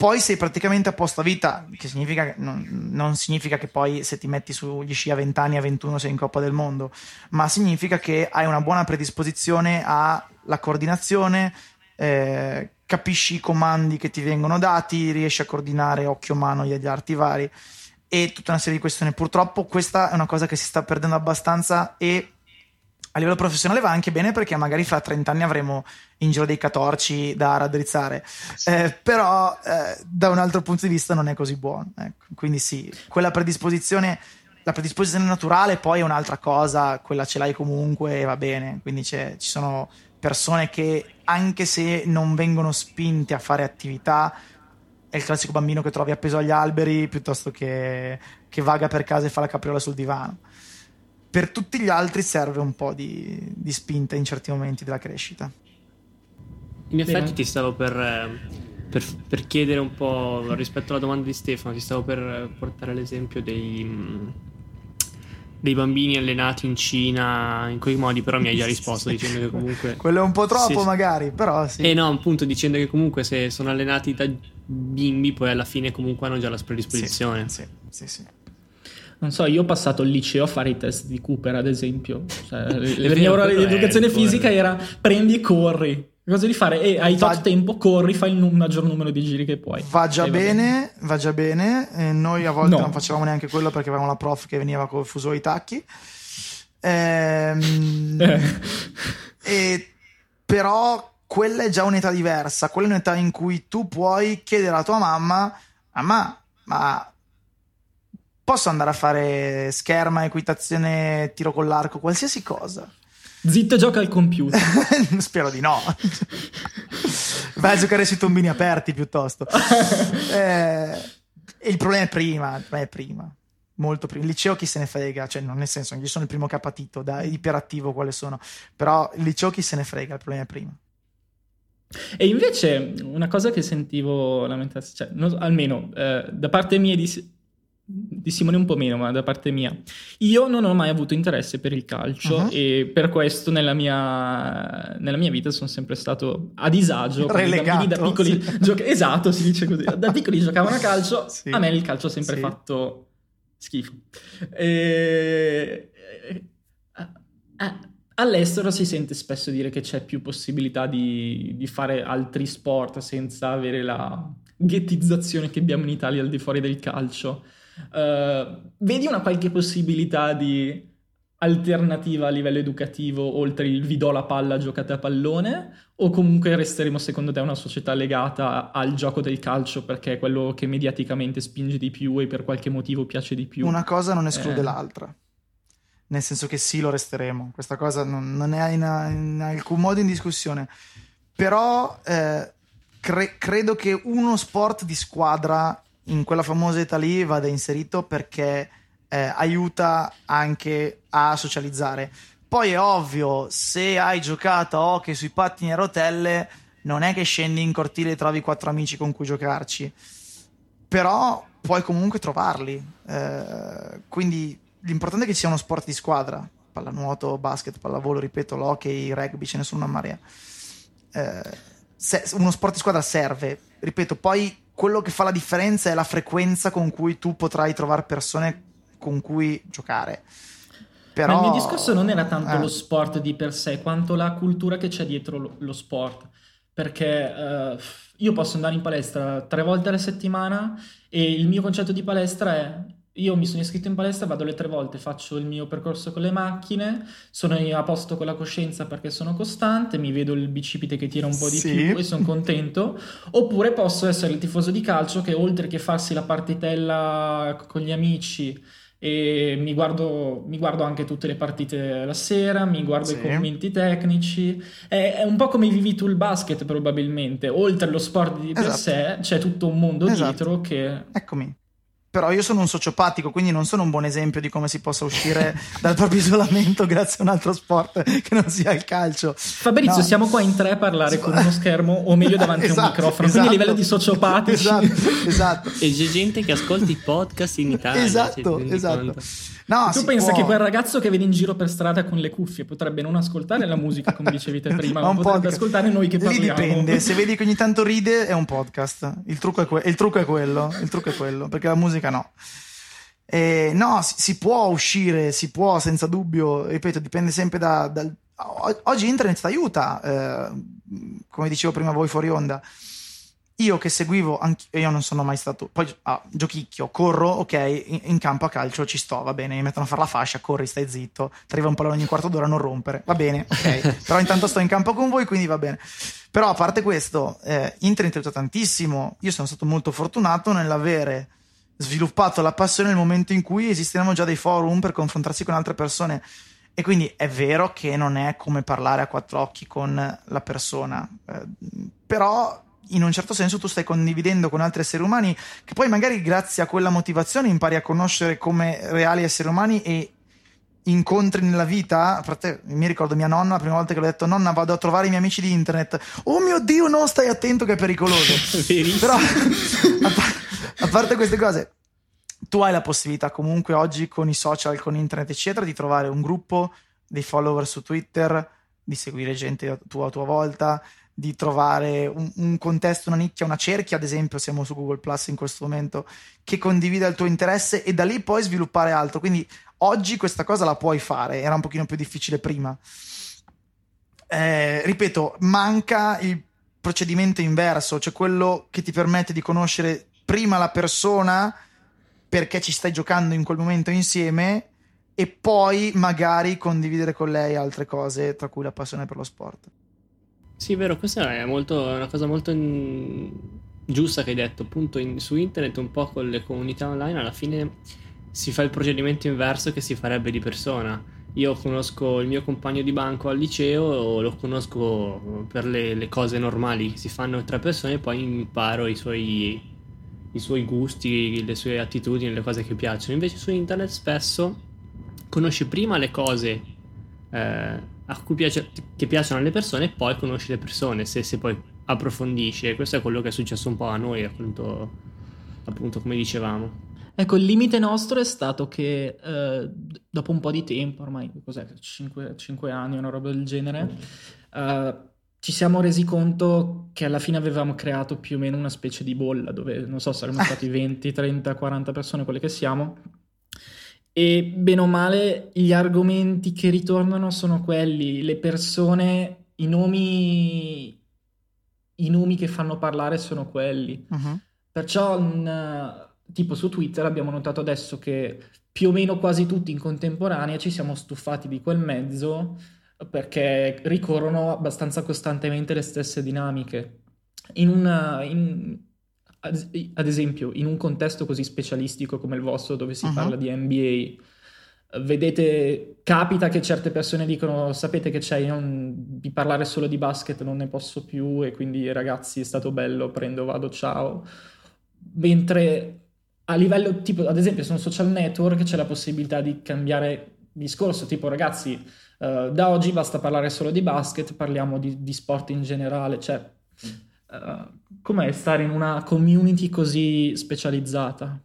[SPEAKER 3] poi sei praticamente a posto a vita, che significa, non, non, significa che poi se ti metti sugli sci a 20 anni, a 21 sei in Coppa del Mondo, ma significa che hai una buona predisposizione alla coordinazione, eh, capisci i comandi che ti vengono dati, riesci a coordinare occhio-mano gli arti vari e tutta una serie di questioni. Purtroppo questa è una cosa che si sta perdendo abbastanza e a livello professionale va anche bene perché magari fra 30 anni avremo in giro dei catorci da raddrizzare, eh, però eh, da un altro punto di vista non è così buono. Ecco. Quindi sì, quella predisposizione, la predisposizione naturale poi è un'altra cosa, quella ce l'hai comunque e va bene, quindi ci sono persone che anche se non vengono spinte a fare attività, è il classico bambino che trovi appeso agli alberi piuttosto che, che vaga per casa e fa la capriola sul divano. Per tutti gli altri serve un po' di, di spinta in certi momenti della crescita.
[SPEAKER 2] In effetti ti stavo per, per, per, chiedere un po' rispetto alla domanda di Stefano, ti stavo per portare l'esempio dei, dei bambini allenati in Cina in quei modi, però mi hai già risposto dicendo che comunque...
[SPEAKER 3] Quello è un po' troppo
[SPEAKER 2] Sì.
[SPEAKER 3] magari, però sì.
[SPEAKER 2] Eh no, appunto dicendo che comunque se sono allenati da bimbi poi alla fine comunque hanno già la predisposizione.
[SPEAKER 3] Sì, sì, sì.
[SPEAKER 1] Non so, io ho passato il liceo a fare i test di Cooper, ad esempio. Cioè, le
[SPEAKER 2] vero,
[SPEAKER 1] mie ore di educazione fisica era prendi e corri. Cosa di fare? E hai
[SPEAKER 3] Va-
[SPEAKER 1] tot tempo, corri, fai il nu- maggior numero di giri che puoi.
[SPEAKER 3] Va già bene, va già bene. Eh, noi a volte
[SPEAKER 1] No.
[SPEAKER 3] non facevamo neanche quello perché avevamo la prof che veniva col fuso ai tacchi. Ehm,
[SPEAKER 1] Eh.
[SPEAKER 3] e- però quella è già un'età diversa. Quella è un'età in cui tu puoi chiedere alla tua mamma: Mamma, ma posso andare a fare scherma, equitazione, tiro con l'arco, qualsiasi cosa?
[SPEAKER 1] Zitto, gioca al computer.
[SPEAKER 3] Spero di no. Vai a giocare sui tombini aperti piuttosto. Eh, il problema è prima, il problema è prima. Molto prima. Il liceo chi se ne frega, cioè non nel senso, io sono il primo capatito, da iperattivo quale sono, però il liceo chi se ne frega, il problema è prima.
[SPEAKER 1] E invece una cosa che sentivo lamentarsi, cioè, non- almeno eh, da parte mia di, di Simone un po' meno, ma da parte mia, io non ho mai avuto interesse per il calcio
[SPEAKER 3] Uh-huh.
[SPEAKER 1] e per questo nella mia, nella mia vita sono sempre stato a disagio. bambini da
[SPEAKER 3] Relegato,
[SPEAKER 1] piccoli
[SPEAKER 3] sì.
[SPEAKER 1] gioca- esatto, si dice così. Da piccoli giocavano a calcio,
[SPEAKER 3] Sì.
[SPEAKER 1] a me il calcio ha sempre
[SPEAKER 3] Sì.
[SPEAKER 1] fatto schifo. E... eh, All'estero si sente spesso dire che c'è più possibilità di, di fare altri sport senza avere la ghettizzazione che abbiamo in Italia al di fuori del calcio. Eh, vedi una qualche possibilità di alternativa a livello educativo oltre il vi do la palla giocate a pallone o comunque resteremo secondo te una società legata al gioco del calcio perché è quello che mediaticamente spinge di più e per qualche motivo piace di più?
[SPEAKER 3] Una cosa non esclude
[SPEAKER 1] Eh.
[SPEAKER 3] l'altra. Nel senso che sì, lo resteremo. Questa cosa non, non è in, in alcun modo in discussione. Però eh, cre- credo che uno sport di squadra in quella famosa età lì vada inserito perché eh, aiuta anche a socializzare. Poi è ovvio, se hai giocato a hockey sui pattini a rotelle, non è che scendi in cortile e trovi quattro amici con cui giocarci però puoi comunque trovarli. Eh, quindi l'importante è che ci sia uno sport di squadra. Pallanuoto, basket, pallavolo, ripeto, l'hockey, rugby, ce ne sono una marea. Eh, uno sport di squadra serve. Ripeto, poi quello che fa la differenza è la frequenza con cui tu potrai trovare persone con cui giocare. Però,
[SPEAKER 1] Ma il mio discorso non era tanto
[SPEAKER 3] eh,
[SPEAKER 1] lo sport di per sé, quanto la cultura che c'è dietro lo, lo sport. Perché eh, io posso andare in palestra tre volte alla settimana e il mio concetto di palestra è io mi sono iscritto in palestra, vado le tre volte, faccio il mio percorso con le macchine, sono a posto con la coscienza perché sono costante, mi vedo il bicipite che tira un po' di
[SPEAKER 3] Sì.
[SPEAKER 1] più e sono contento. Oppure posso essere il tifoso di calcio che oltre che farsi la partitella con gli amici e mi guardo, mi guardo anche tutte le partite la sera, mi guardo
[SPEAKER 3] Sì.
[SPEAKER 1] i commenti tecnici. È, è un po' come vivi tu il basket, probabilmente. Oltre allo sport di per
[SPEAKER 3] Esatto.
[SPEAKER 1] sé, c'è tutto un mondo
[SPEAKER 3] Esatto.
[SPEAKER 1] dietro che.
[SPEAKER 3] Eccomi. Però io sono un sociopatico, quindi non sono un buon esempio di come si possa uscire dal proprio isolamento grazie a un altro sport che non sia il calcio.
[SPEAKER 1] Fabrizio,
[SPEAKER 3] No.
[SPEAKER 1] siamo qua in tre a parlare
[SPEAKER 3] Sì.
[SPEAKER 1] con uno schermo o meglio davanti a un
[SPEAKER 3] Esatto,
[SPEAKER 1] microfono. Quindi a
[SPEAKER 3] esatto.
[SPEAKER 1] livello di sociopatici.
[SPEAKER 3] Esatto, esatto.
[SPEAKER 2] E c'è gente che ascolta i podcast in Italia. cioè,
[SPEAKER 3] esatto,
[SPEAKER 2] rendi
[SPEAKER 3] esatto.
[SPEAKER 2] conto?
[SPEAKER 3] No,
[SPEAKER 1] tu pensa
[SPEAKER 3] può.
[SPEAKER 1] che quel ragazzo che vedi in giro per strada con le cuffie potrebbe non ascoltare la musica come dicevi te prima,
[SPEAKER 3] Ma
[SPEAKER 1] ma potrebbe
[SPEAKER 3] podcast.
[SPEAKER 1] ascoltare noi che
[SPEAKER 3] Lì
[SPEAKER 1] parliamo.
[SPEAKER 3] dipende, se vedi che ogni tanto ride è un podcast. Il trucco è, que- il trucco è quello, il trucco è quello, perché la musica no. Eh, no, si, si può uscire, si può senza dubbio, ripeto, dipende sempre da... dal- oggi internet ti aiuta, eh, come dicevo prima voi fuori onda. Io che seguivo, anche, io non sono mai stato, poi ah, giochicchio, corro, ok, in, in campo a calcio ci sto, va bene, mi mettono a fare la fascia, corri, stai zitto, ti arriva un pallone ogni quarto d'ora, non rompere, va bene, ok, però intanto sto in campo con voi, quindi va bene. Però a parte questo, eh, internet aiuta tantissimo, io sono stato molto fortunato nell'avere sviluppato la passione nel momento in cui esistevano già dei forum per confrontarsi con altre persone. E quindi è vero che non è come parlare a quattro occhi con la persona, eh, però in un certo senso tu stai condividendo con altri esseri umani che poi magari grazie a quella motivazione impari a conoscere come reali esseri umani e incontri nella vita. A parte, mi ricordo mia nonna la prima volta che l'ho detto: Nonna, vado a trovare i miei amici di internet. Oh mio dio, no, stai attento che è pericoloso. Però, a, par- a parte queste cose, tu hai la possibilità comunque oggi con i social, con internet, eccetera, di trovare un gruppo dei follower su Twitter, di seguire gente tua a tua volta, di trovare un, un, contesto, una nicchia, una cerchia, ad esempio, siamo su Google Plus in questo momento, che condivida il tuo interesse e da lì poi sviluppare altro. Quindi oggi questa cosa la puoi fare, era un pochino più difficile prima. Eh, ripeto, manca il procedimento inverso, cioè quello che ti permette di conoscere prima la persona perché ci stai giocando in quel momento insieme e poi magari condividere con lei altre cose, tra cui la passione per lo sport.
[SPEAKER 2] Sì, vero, questa è molto, una cosa molto in... giusta che hai detto, appunto in, su internet un po' con le comunità online alla fine si fa il procedimento inverso che si farebbe di persona. Io conosco il mio compagno di banco al liceo, lo conosco per le, le cose normali che si fanno tra persone e poi imparo i suoi, i suoi gusti, le sue attitudini, le cose che piacciono. Invece su internet spesso conosci prima le cose eh, a cui piace, che piacciono alle persone e poi conosci le persone se, se poi approfondisci. E questo è quello che è successo un po' a noi appunto, appunto come dicevamo.
[SPEAKER 1] Ecco, il limite nostro è stato che eh, dopo un po' di tempo, ormai cos'è, 5, 5 anni, una roba del genere, eh, ci siamo resi conto che alla fine avevamo creato più o meno una specie di bolla dove, non so, saremmo stati 20, 30, 40 persone, quelle che siamo, e bene o male, gli argomenti che ritornano sono quelli, le persone, i nomi, i nomi che fanno parlare sono quelli. Uh-huh. Perciò, in, tipo su Twitter, abbiamo notato adesso che più o meno quasi tutti in contemporanea ci siamo stufati di quel mezzo perché ricorrono abbastanza costantemente le stesse dinamiche. In una, in, ad esempio, in un contesto così specialistico come il vostro, dove si uh-huh. parla di NBA, vedete, capita che certe persone dicono: Sapete che c'è, io di parlare solo di basket non ne posso più, e quindi ragazzi, è stato bello, prendo, vado, ciao. Mentre a livello tipo, ad esempio, su un social network c'è la possibilità di cambiare discorso, tipo ragazzi, uh, da oggi basta parlare solo di basket, parliamo di, di sport in generale, cioè. Uh, com'è stare in una community così specializzata?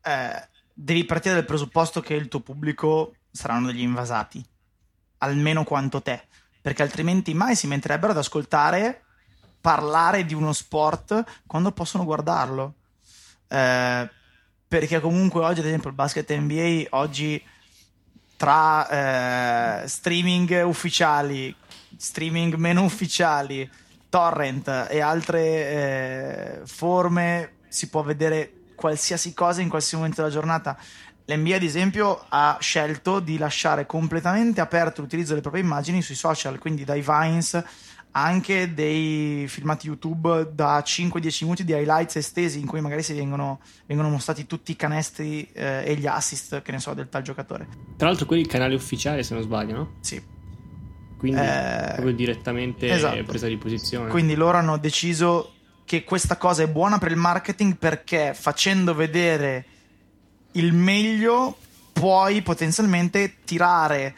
[SPEAKER 3] Eh, devi partire dal presupposto che il tuo pubblico saranno degli invasati, almeno quanto te, perché altrimenti mai si metterebbero ad ascoltare parlare di uno sport quando possono guardarlo. Eh, perché comunque oggi, ad esempio, il basket NBA oggi tra eh, streaming ufficiali, streaming meno ufficiali, torrent e altre eh, forme si può vedere qualsiasi cosa in qualsiasi momento della giornata. L'NBA, ad esempio, ha scelto di lasciare completamente aperto l'utilizzo delle proprie immagini sui social, quindi dai Vines anche dei filmati YouTube da 5-10 minuti di highlights estesi in cui magari si vengono, vengono mostrati tutti i canestri eh, e gli assist, che ne so, del tal giocatore.
[SPEAKER 2] Tra l'altro quelli canali ufficiali, se non sbaglio, no?
[SPEAKER 3] Sì
[SPEAKER 2] quindi eh, proprio direttamente esatto. presa di posizione.
[SPEAKER 3] Quindi loro hanno deciso che questa cosa è buona per il marketing perché facendo vedere il meglio puoi potenzialmente tirare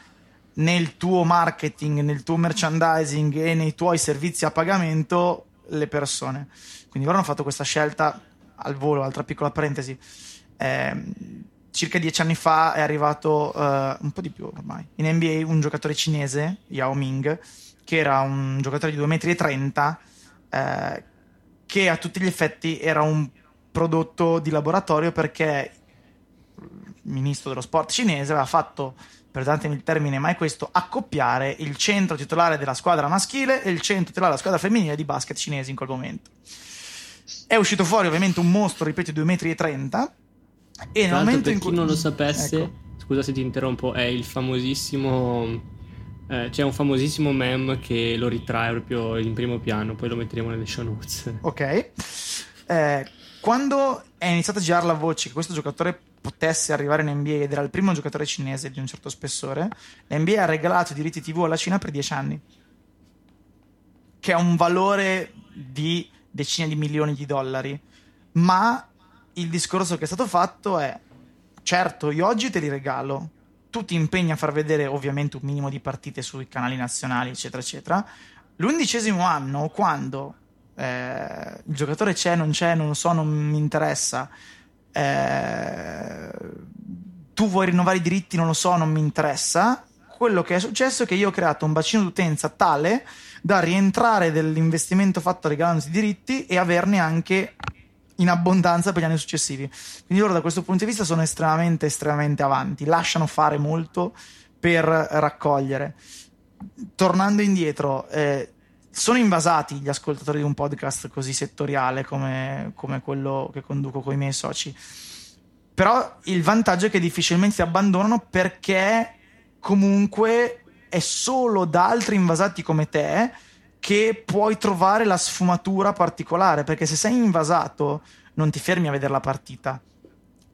[SPEAKER 3] nel tuo marketing, nel tuo merchandising e nei tuoi servizi a pagamento le persone. Quindi loro hanno fatto questa scelta al volo, altra piccola parentesi. Eh, circa dieci anni fa è arrivato, uh, un po' di più ormai, in NBA un giocatore cinese, Yao Ming, che era un giocatore di 2,30 m, eh, che a tutti gli effetti era un prodotto di laboratorio perché il ministro dello sport cinese aveva fatto, perdonatemi il termine, ma è questo, accoppiare il centro titolare della squadra maschile e il centro titolare della squadra femminile di basket cinese in quel momento. È uscito fuori ovviamente un mostro, ripeto, di 2,30 m
[SPEAKER 2] e nel momento in cui... chi non lo sapesse, ecco. scusa se ti interrompo, è il famosissimo... Eh, c'è un famosissimo meme che lo ritrae proprio in primo piano, poi lo metteremo nelle show notes.
[SPEAKER 3] Ok. Eh, quando è iniziata a girare la voce che questo giocatore potesse arrivare in NBA ed era il primo giocatore cinese di un certo spessore, l'NBA ha regalato i diritti TV alla Cina per dieci anni, che ha un valore di decine di milioni di dollari, ma il discorso che è stato fatto è, certo, io oggi te li regalo, tu ti impegni a far vedere ovviamente un minimo di partite sui canali nazionali, eccetera, eccetera. L'undicesimo anno, quando eh, il giocatore c'è, non c'è, non lo so, non mi interessa, eh, tu vuoi rinnovare i diritti, non lo so, non mi interessa. Quello che è successo è che io ho creato un bacino d'utenza tale da rientrare dell'investimento fatto regalando i diritti e averne anche in abbondanza per gli anni successivi. Quindi loro da questo punto di vista sono estremamente, estremamente avanti, lasciano fare molto per raccogliere. Tornando indietro, eh, sono invasati gli ascoltatori di un podcast così settoriale come, come quello che conduco con i miei soci. Però il vantaggio è che difficilmente si abbandonano perché comunque è solo da altri invasati come te che puoi trovare la sfumatura particolare. Perché se sei invasato non ti fermi a vedere la partita.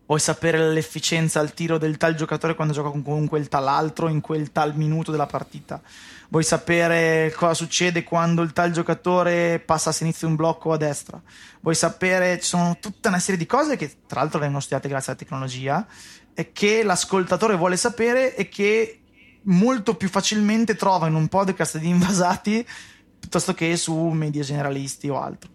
[SPEAKER 3] Vuoi sapere l'efficienza al tiro del tal giocatore quando gioca con quel tal altro in quel tal minuto della partita vuoi sapere cosa succede quando il tal giocatore passa a sinistra un blocco a destra, vuoi sapere, ci sono tutta una serie di cose che tra l'altro vengono studiate grazie alla tecnologia e che l'ascoltatore vuole sapere e che molto più facilmente trova in un podcast di invasati piuttosto che su media generalisti o altro.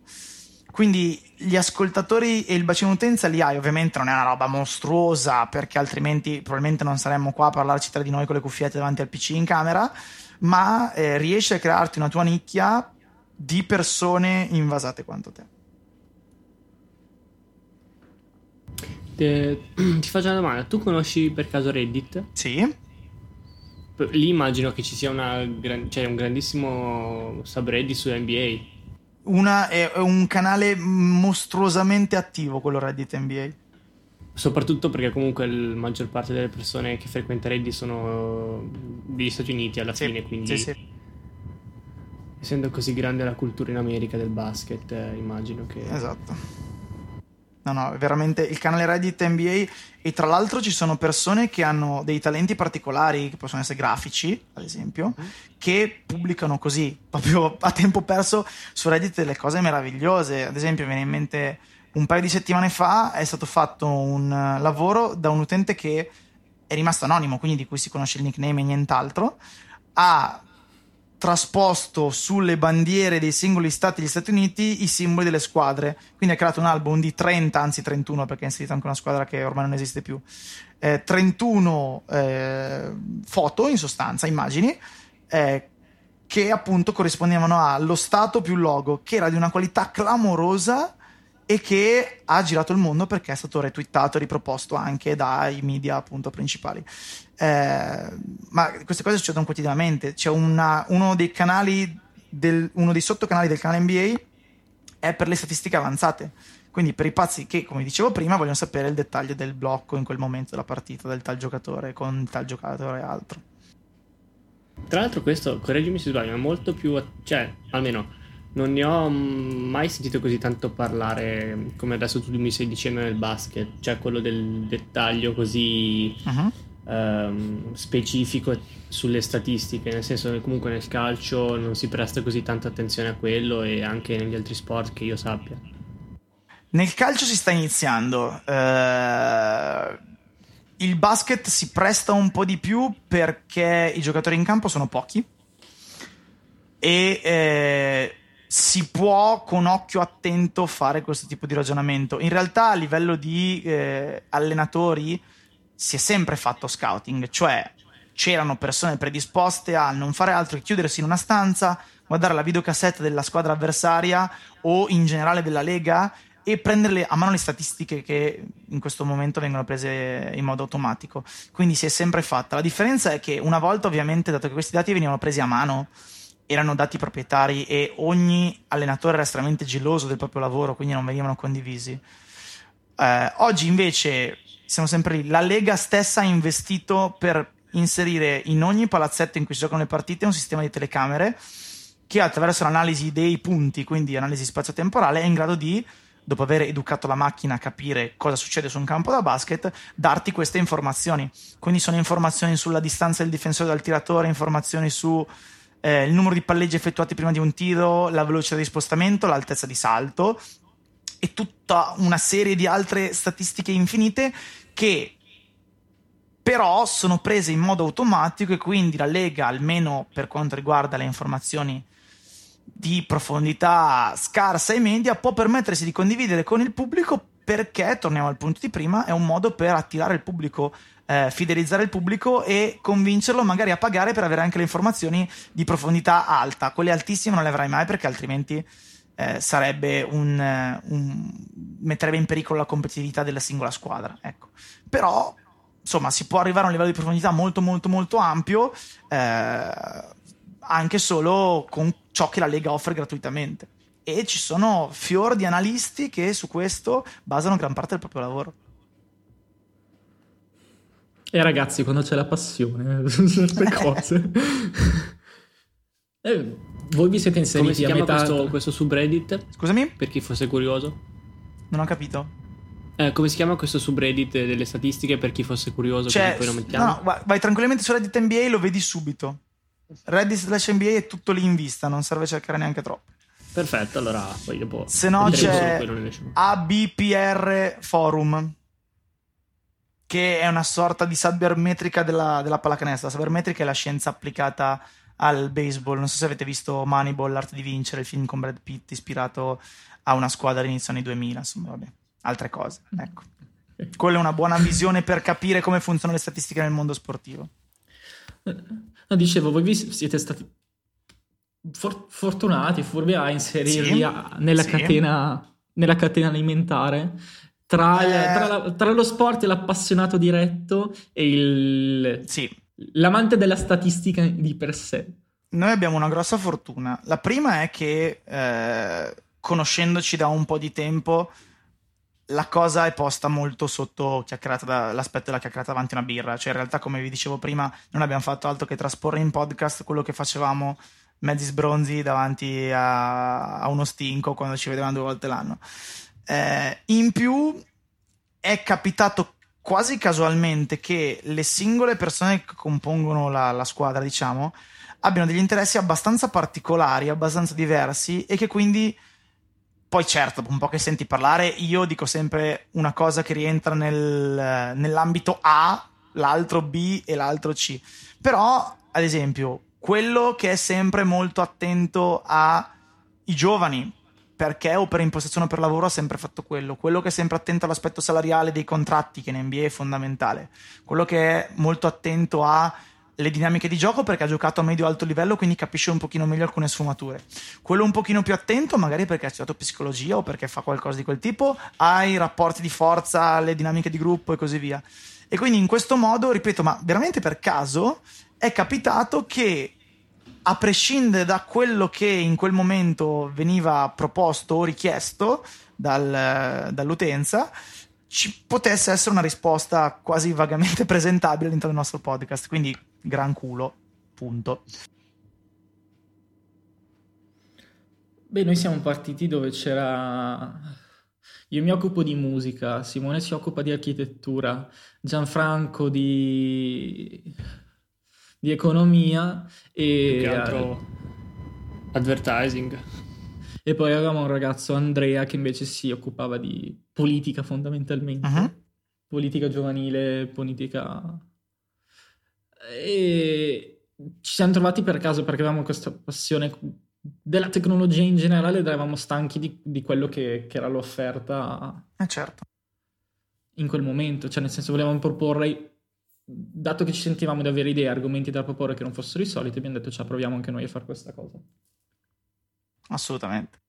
[SPEAKER 3] Quindi gli ascoltatori e il bacino utenza li hai, ovviamente non è una roba mostruosa perché altrimenti probabilmente non saremmo qua a parlarci tra di noi con le cuffiette davanti al PC in camera, ma eh, riesci a crearti una tua nicchia di persone invasate quanto te.
[SPEAKER 2] Te, ti faccio una domanda, tu conosci per caso Reddit?
[SPEAKER 3] Sì.
[SPEAKER 2] Lì immagino che ci sia una, cioè un grandissimo subreddit su NBA.
[SPEAKER 3] Una, è, è un canale mostruosamente attivo quello Reddit NBA
[SPEAKER 2] soprattutto perché comunque la maggior parte delle persone che frequenta Reddit sono degli Stati Uniti alla
[SPEAKER 3] sì,
[SPEAKER 2] fine, quindi
[SPEAKER 3] sì, sì.
[SPEAKER 2] essendo così grande la cultura in America del basket, eh, immagino che...
[SPEAKER 3] Esatto. No, no, veramente il canale Reddit NBA e tra l'altro ci sono persone che hanno dei talenti particolari, che possono essere grafici, ad esempio, mm-hmm. che pubblicano così, proprio a tempo perso su Reddit delle cose meravigliose. Ad esempio, mi viene in mente un paio di settimane fa è stato fatto un eh, lavoro da un utente che è rimasto anonimo, quindi di cui si conosce il nickname e nient'altro, ha trasposto sulle bandiere dei singoli stati degli Stati Uniti i simboli delle squadre. Quindi ha creato un album di 30, anzi 31, perché è inserita anche una squadra che ormai non esiste più. Eh, 31 eh, foto, in sostanza, immagini, eh, che appunto corrispondevano allo stato più logo, che era di una qualità clamorosa e che ha girato il mondo perché è stato retweetato e riproposto anche dai media appunto principali. Eh, ma queste cose succedono quotidianamente. C'è una, uno dei canali, del, uno dei sottocanali del canale NBA è per le statistiche avanzate. Quindi per i pazzi che, come dicevo prima, vogliono sapere il dettaglio del blocco in quel momento della partita del tal giocatore con tal giocatore e altro.
[SPEAKER 2] Tra l'altro questo, correggimi se sbaglio, è molto più... cioè, almeno non ne ho mai sentito così tanto parlare come adesso tu mi stai dicendo nel basket, cioè quello del dettaglio così uh-huh. um, specifico sulle statistiche, nel senso che comunque nel calcio non si presta così tanta attenzione a quello e anche negli altri sport che io sappia.
[SPEAKER 3] Nel calcio si sta iniziando. Uh, il basket si presta un po' di più perché i giocatori in campo sono pochi e eh, si può con occhio attento fare questo tipo di ragionamento. In realtà a livello di eh, allenatori si è sempre fatto scouting, cioè c'erano persone predisposte a non fare altro che chiudersi in una stanza, guardare la videocassetta della squadra avversaria o in generale della lega e prendere a mano le statistiche che in questo momento vengono prese in modo automatico. Quindi si è sempre fatta. La differenza è che una volta ovviamente, dato che questi dati venivano presi a mano, erano dati proprietari e ogni allenatore era estremamente geloso del proprio lavoro, quindi non venivano condivisi. Eh, oggi invece siamo sempre lì. La Lega stessa ha investito per inserire in ogni palazzetto in cui si giocano le partite un sistema di telecamere che attraverso l'analisi dei punti, quindi analisi spazio-temporale, è in grado di, dopo aver educato la macchina a capire cosa succede su un campo da basket, darti queste informazioni. Quindi sono informazioni sulla distanza del difensore dal tiratore, informazioni su eh, il numero di palleggi effettuati prima di un tiro, la velocità di spostamento, l'altezza di salto e tutta una serie di altre statistiche infinite che però sono prese in modo automatico e quindi la Lega, almeno per quanto riguarda le informazioni di profondità scarsa e media, può permettersi di condividere con il pubblico perché, torniamo al punto di prima, è un modo per attirare il pubblico eh, fidelizzare il pubblico e convincerlo magari a pagare per avere anche le informazioni di profondità alta. Quelle altissime non le avrai mai perché altrimenti eh, sarebbe un, un, metterebbe in pericolo la competitività della singola squadra. Ecco. Però insomma si può arrivare a un livello di profondità molto molto molto ampio eh, anche solo con ciò che la Lega offre gratuitamente. E ci sono fior di analisti che su questo basano gran parte del proprio lavoro.
[SPEAKER 1] E ragazzi, quando c'è la passione su certe cose. eh, voi vi siete inseriti
[SPEAKER 2] Come si
[SPEAKER 1] a
[SPEAKER 2] chiama
[SPEAKER 1] metà...
[SPEAKER 2] questo, questo subreddit?
[SPEAKER 3] Scusami?
[SPEAKER 2] Per chi fosse curioso.
[SPEAKER 3] Non ho capito.
[SPEAKER 2] Eh, come si chiama questo subreddit delle statistiche per chi fosse curioso?
[SPEAKER 3] Cioè,
[SPEAKER 2] poi lo mettiamo.
[SPEAKER 3] no, vai, vai tranquillamente su Reddit NBA e lo vedi subito. Reddit slash NBA è tutto lì in vista, non serve cercare neanche troppo.
[SPEAKER 2] Perfetto, allora poi dopo.
[SPEAKER 3] Se no c'è. ABPR Forum, che è una sorta di sabermetrica della, della pallacanestro. La sabermetrica è la scienza applicata al baseball. Non so se avete visto Moneyball, l'arte di vincere, il film con Brad Pitt ispirato a una squadra all'inizio anni 2000, insomma, vabbè, altre cose, ecco. Quella è una buona visione per capire come funzionano le statistiche nel mondo sportivo.
[SPEAKER 1] No, dicevo, voi siete stati for- fortunati, furbi a inserirvi
[SPEAKER 3] Sì,
[SPEAKER 1] a- nella,
[SPEAKER 3] sì.
[SPEAKER 1] catena, nella catena alimentare tra,
[SPEAKER 3] Eh.
[SPEAKER 1] tra la- tra lo sport e l'appassionato diretto e il-
[SPEAKER 3] Sì,
[SPEAKER 1] l'amante della statistica di per sé.
[SPEAKER 3] noi abbiamo una grossa fortuna. La prima è che, eh, conoscendoci da un po' di tempo, la cosa è posta molto sotto da- l'aspetto della chiacchierata davanti a una birra. Cioè, in realtà, come vi dicevo prima, non abbiamo fatto altro che trasporre in podcast quello che facevamo mezzi sbronzi davanti a, a uno stinco quando ci vedevamo due volte l'anno. Eh, in più, è capitato quasi casualmente che le singole persone che compongono la, la squadra, diciamo, abbiano degli interessi abbastanza particolari, abbastanza diversi e che quindi poi certo, un po' che senti parlare, io dico sempre una cosa che rientra nel- nell'ambito A, l'altro B e l'altro C. Però, ad esempio, quello che è sempre molto attento ai giovani, perché o per impostazione o per lavoro ha sempre fatto quello. Quello che è sempre attento all'aspetto salariale dei contratti, che in NBA è fondamentale. Quello che è molto attento alle dinamiche di gioco perché ha giocato a medio-alto livello, quindi capisce un pochino meglio alcune sfumature. Quello un pochino più attento, magari perché ha studiato psicologia o perché fa qualcosa di quel tipo, ai rapporti di forza, alle dinamiche di gruppo e così via. E quindi in questo modo, ripeto, ma veramente per caso è capitato che a prescindere da quello che in quel momento veniva proposto o richiesto dal- dall'utenza, ci potesse essere una risposta quasi vagamente presentabile all'interno del nostro podcast. Quindi, gran culo, punto.
[SPEAKER 1] Beh, noi siamo partiti dove c'era... Io mi occupo di musica, Simone si occupa di architettura, Gianfranco di, di economia
[SPEAKER 2] Più
[SPEAKER 1] e,
[SPEAKER 2] che altro advertising.
[SPEAKER 1] e poi avevamo un ragazzo, Andrea, che invece si occupava di politica fondamentalmente,
[SPEAKER 3] Mhm.
[SPEAKER 1] politica giovanile, politica... E ci siamo trovati per caso perché avevamo questa passione della tecnologia in generale ed eravamo stanchi di, di quello che, che era l'offerta
[SPEAKER 3] Eh certo.
[SPEAKER 1] in quel momento, cioè nel senso volevamo proporre, dato che ci sentivamo di avere idee, argomenti da proporre che non fossero i soliti, abbiamo detto, cioè proviamo anche noi a fare questa cosa.
[SPEAKER 3] Assolutamente.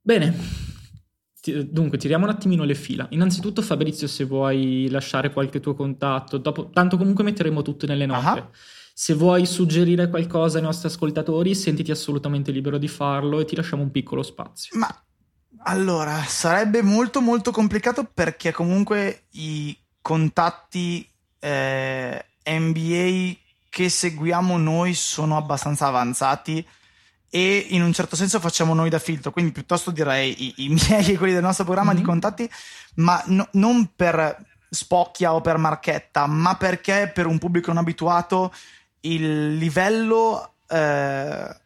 [SPEAKER 1] Bene, dunque tiriamo un attimino le fila. Innanzitutto Fabrizio, se vuoi lasciare qualche tuo contatto, dopo, tanto comunque metteremo tutto nelle note.
[SPEAKER 3] Ah.
[SPEAKER 1] Se vuoi suggerire qualcosa ai nostri ascoltatori, sentiti assolutamente libero di farlo e ti lasciamo un piccolo spazio.
[SPEAKER 3] Ma allora sarebbe molto molto complicato perché comunque i contatti eh, NBA che seguiamo noi sono abbastanza avanzati e in un certo senso facciamo noi da filtro, quindi piuttosto direi i, i miei e quelli del nostro programma di
[SPEAKER 1] Mhm.
[SPEAKER 3] contatti, ma no- non per spocchia o per marchetta, ma perché per un pubblico non abituato il livello eh,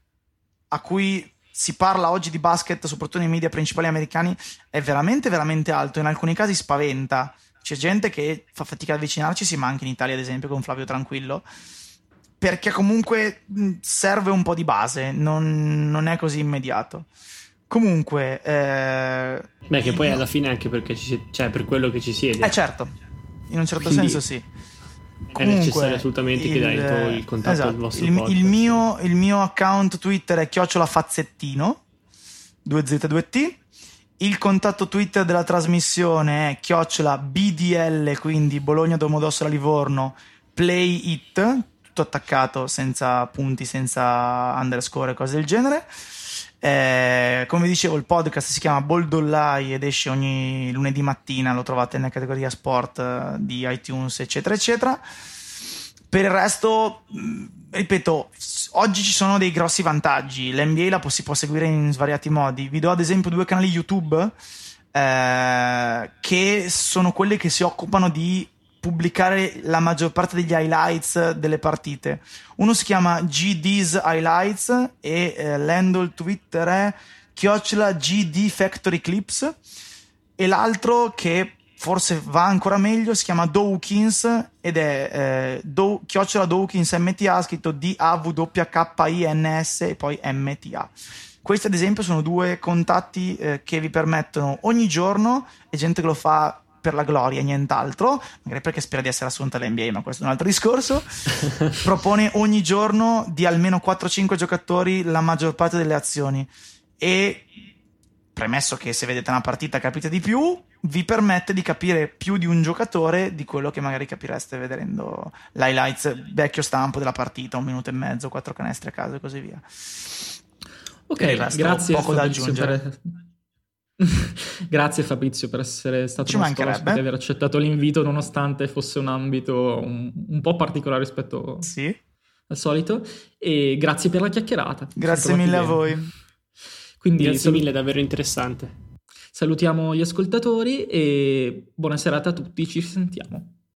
[SPEAKER 3] a cui si parla oggi di basket, soprattutto nei media principali americani, è veramente, veramente alto. In alcuni casi spaventa. C'è gente che fa fatica ad avvicinarci, ma anche in Italia, ad esempio, con Flavio Tranquillo. Perché comunque serve un po' di base, non, non è così immediato. Comunque, eh...
[SPEAKER 2] beh, che poi alla fine anche perché ci cioè per quello che ci siede.
[SPEAKER 3] Eh, certo, in un certo
[SPEAKER 2] Quindi
[SPEAKER 3] senso sì.
[SPEAKER 2] È necessario assolutamente che dai il, tuo, il contatto
[SPEAKER 3] esatto,
[SPEAKER 2] al vostro
[SPEAKER 3] il, il, mio, il mio account Twitter è chiocciolafazzettino 2Z2T. Il contatto Twitter della trasmissione è chiocciola BDL, quindi Bologna Domodossola Livorno, Play It, tutto attaccato senza punti, senza underscore cose del genere. Eh, come dicevo, il podcast si chiama Boldollai ed esce ogni lunedì mattina, lo trovate nella categoria sport eh, di iTunes, eccetera, eccetera. Per il resto, ripeto, oggi ci sono dei grossi vantaggi. L'NBA la si può seguire in svariati modi. Vi do ad esempio due canali YouTube eh, che sono quelli che si occupano di pubblicare la maggior parte degli highlights delle partite. Uno si chiama GD's Highlights e eh, l'handle Twitter è chiocciola GD Factory Clips e l'altro che forse va ancora meglio si chiama Dawkins ed è eh, Do, chiocciola Dawkins MTA scritto D-A-W-K-I-N-S e poi MTA. Questi ad esempio sono due contatti eh, che vi permettono ogni giorno, e gente che lo fa per la gloria e nient'altro, magari perché spera di essere assunta all'NBA, ma questo è un altro discorso, propone ogni giorno di almeno 4-5 giocatori la maggior parte delle azioni e premesso che se vedete una partita capite di più, vi permette di capire più di un giocatore di quello che magari capireste vedendo l'highlights vecchio stampo della partita, un minuto e mezzo, quattro canestri a caso e così via.
[SPEAKER 1] Ok, grazie. Poco da aggiungere. Per... Grazie Fabrizio per essere stato
[SPEAKER 3] Ci
[SPEAKER 1] nostro ospite e aver accettato l'invito nonostante fosse un ambito un, un po' particolare rispetto
[SPEAKER 3] sì.
[SPEAKER 1] al solito e grazie per la chiacchierata.
[SPEAKER 3] Grazie mille a voi.
[SPEAKER 2] Quindi, grazie sal- mille, davvero interessante.
[SPEAKER 1] Salutiamo gli ascoltatori e buona serata a tutti, ci sentiamo.